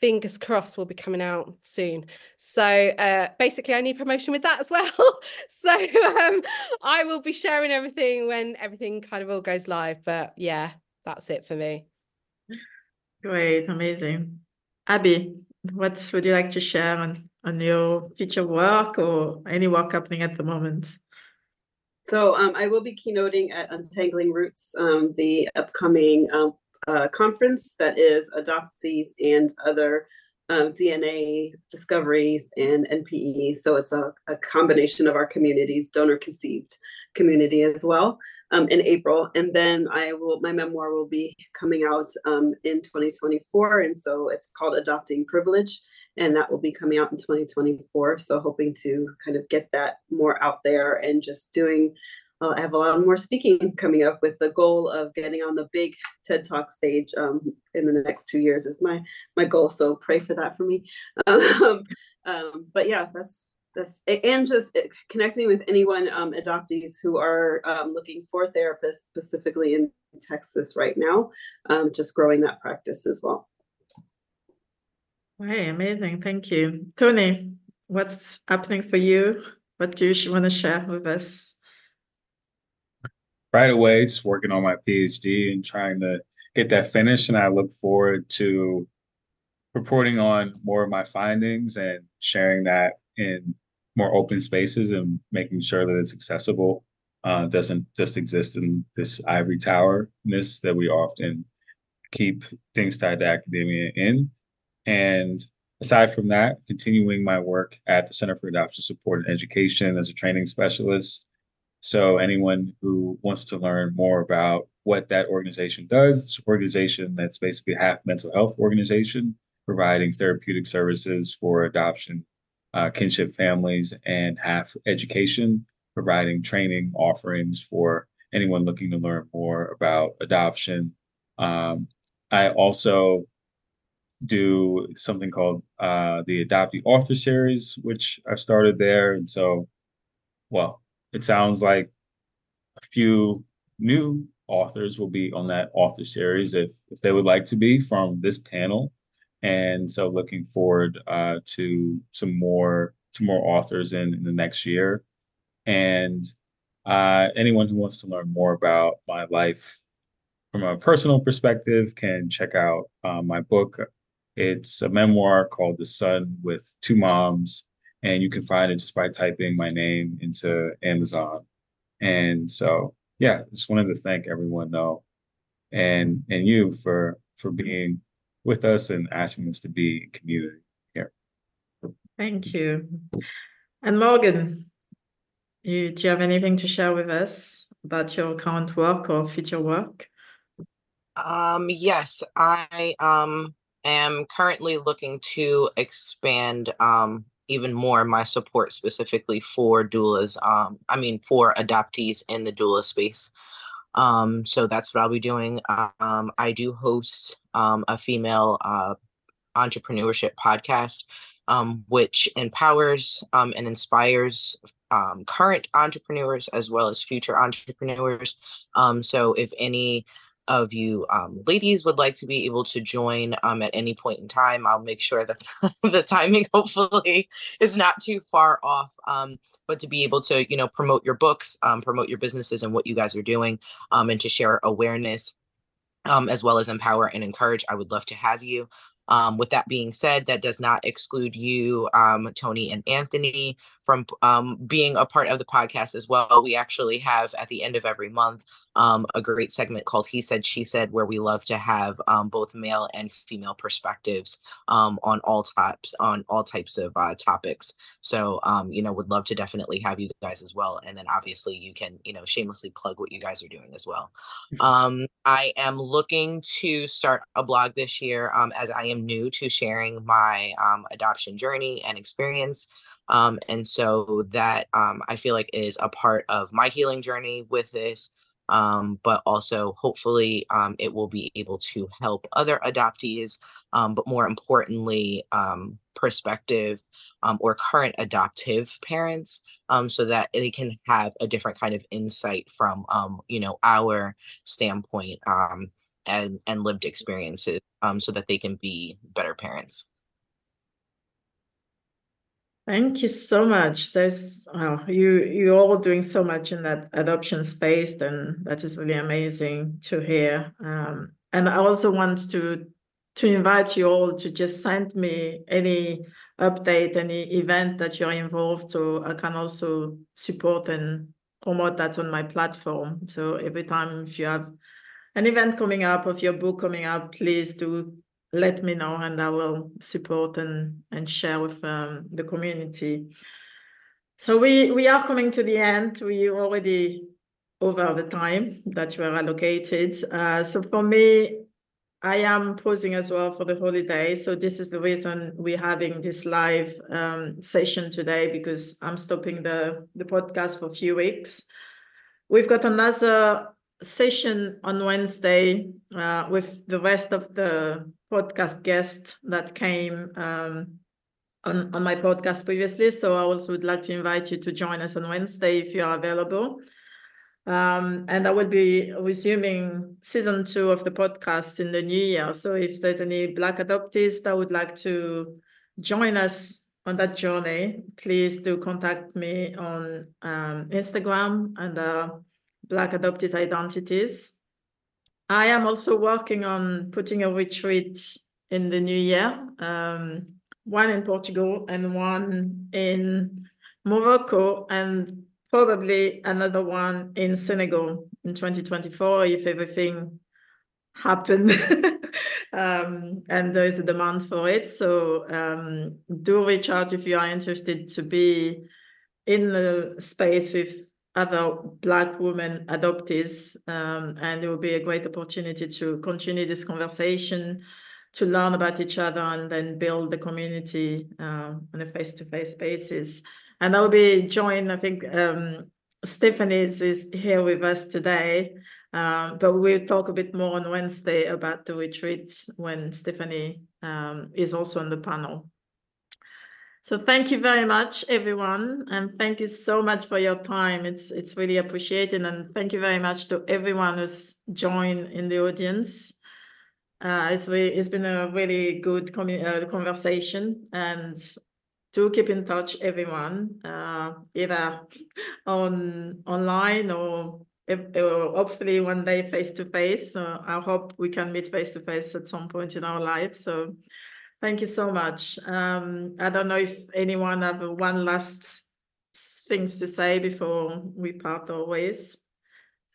fingers crossed will be coming out soon so uh basically i need promotion with that as well so um i will be sharing everything when everything kind of all goes live but yeah that's it for me Great, amazing. Abby, what would you like to share on, on your future work or any work happening at the moment? So um, I will be keynoting at Untangling Roots, um, the upcoming um, uh, conference that is adoptees and other um, DNA discoveries and NPE. So it's a, a combination of our communities, donor conceived community as well um, in April. And then I will, my memoir will be coming out um, in 2024. And so it's called Adopting Privilege. And that will be coming out in 2024. So hoping to kind of get that more out there and just doing uh, I have a lot more speaking coming up with the goal of getting on the big TED Talk stage um, in the next two years is my my goal. So pray for that for me. Um, um, but yeah, that's that's and just connecting with anyone um, adoptees who are um, looking for therapists specifically in Texas right now. Um, just growing that practice as well. Hey, amazing! Thank you, Tony. What's happening for you? What do you want to share with us? right away, just working on my PhD and trying to get that finished. And I look forward to reporting on more of my findings and sharing that in more open spaces and making sure that it's accessible. Uh, doesn't just exist in this ivory tower-ness that we often keep things tied to academia in. And aside from that, continuing my work at the Center for Adoption Support and Education as a training specialist, so anyone who wants to learn more about what that organization does, it's an organization that's basically half mental health organization, providing therapeutic services for adoption, uh, kinship families, and half education, providing training offerings for anyone looking to learn more about adoption. Um, I also do something called uh, the Adoptee Author Series, which I've started there. And so, well, it sounds like a few new authors will be on that author series if if they would like to be from this panel and so looking forward uh, to some more to more authors in, in the next year and uh, anyone who wants to learn more about my life from a personal perspective can check out uh, my book it's a memoir called the son with two moms and you can find it just by typing my name into Amazon. And so, yeah, just wanted to thank everyone though, and and you for for being with us and asking us to be community here. Thank you. And Morgan, you, do you have anything to share with us about your current work or future work? Um, yes, I um am currently looking to expand um even more my support specifically for doulas. Um, I mean, for adoptees in the doula space. Um, so that's what I'll be doing. Um, I do host um, a female uh, entrepreneurship podcast um, which empowers um, and inspires um, current entrepreneurs as well as future entrepreneurs. So if any of you um, ladies would like to be able to join um, at any point in time, I'll make sure that the timing hopefully is not too far off. Um, but to be able to, you know, promote your books, um, promote your businesses and what you guys are doing, um, and to share awareness um, as well as empower and encourage, I would love to have you. Um, with that being said, that does not exclude you, um, Tony and Anthony, from um, being a part of the podcast as well. We actually have at the end of every month um, a great segment called He Said, She Said, where we love to have um, both male and female perspectives um, on all types on all types of uh, topics. So, you know, would love to definitely have you guys as well. And then obviously you can, you know, shamelessly plug what you guys are doing as well. I am looking to start a blog this year as I am am new to sharing my um, adoption journey and experience. Um, and so that um, I feel like is a part of my healing journey with this. Um, but also hopefully um, it will be able to help other adoptees, um, but more importantly, perspective or current adoptive parents, so that they can have a different kind of insight from, you know, our standpoint and and lived experiences um, so that they can be better parents thank you so much. There's oh, you you're all doing so much in that adoption space then that is really amazing to hear. Um, and i also want to to invite you all to just send me any update any event that you're involved so i can also support and promote that on my platform. So every time if you have an event coming up of your book coming up, please do let me know and I will support and, and share with um, the community. So we, we are coming to the end. We already over the time that were allocated. Uh, so for me, I am posing as well for the holiday. So this is the reason we're having this live um, session today because I'm stopping the, the podcast for a few weeks. We've got another session on Wednesday uh, with the rest of the podcast guest that came um, on, on my podcast previously. So I also would like to invite you to join us on Wednesday if you are available. Um, and I will be resuming season two of the podcast in the new year. So if there's any Black adoptees that would like to join us on that journey, please do contact me on um, Instagram and uh, Black Adoptees identities. I am also working on putting a retreat in the new year, um, one in Portugal and one in Morocco, and probably another one in Senegal in 2024 if everything happened um, and there is a demand for it. So um, do reach out if you are interested to be in the space with other Black women adoptees, um, and it will be a great opportunity to continue this conversation, to learn about each other, and then build the community uh, on a face-to-face basis. And I'll be joined, I think um, Stephanie is, is, here with us today, um, but we'll talk a bit more on Wednesday about the retreat when Stephanie um, is also on the panel. So thank you very much, everyone, and thank you so much for your time. It's it's really appreciated, and thank you very much to everyone who's joined in the audience. Uh, it's it's been a really good uh, conversation, and do keep in touch, everyone, uh, either on online or, if, or hopefully one day face to face. I hope we can meet face to face at some point in our lives. So Thank you so much. Um, I don't know if anyone have one last things to say before we part our ways.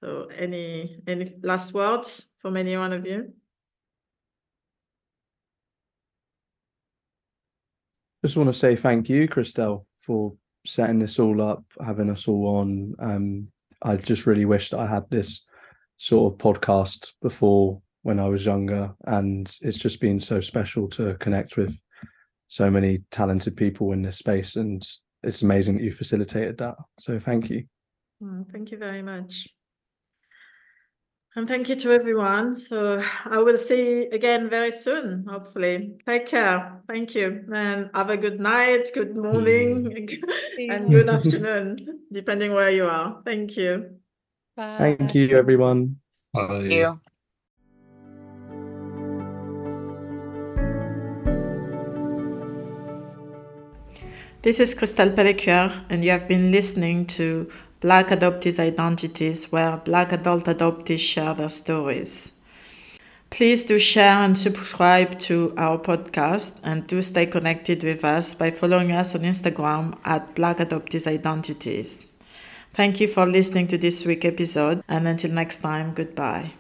So any any last words from any one of you? Just want to say thank you, Christelle, for setting this all up, having us all on. Um, I just really wish that I had this sort of podcast before when I was younger, and it's just been so special to connect with so many talented people in this space, and it's amazing that you facilitated that. So thank you. Mm, thank you very much. And thank you to everyone. So I will see you again very soon, hopefully. Take care. Thank you. And have a good night, good morning, mm. and good afternoon, depending where you are. Thank you. Bye. Thank you, everyone. Thank you. This is Christelle Pellicuer, and you have been listening to Black Adoptees Identities, where Black adult adoptees share their stories. Please do share and subscribe to our podcast and do stay connected with us by following us on Instagram at Black Adoptees Identities. Thank you for listening to this week's episode, and until next time, goodbye.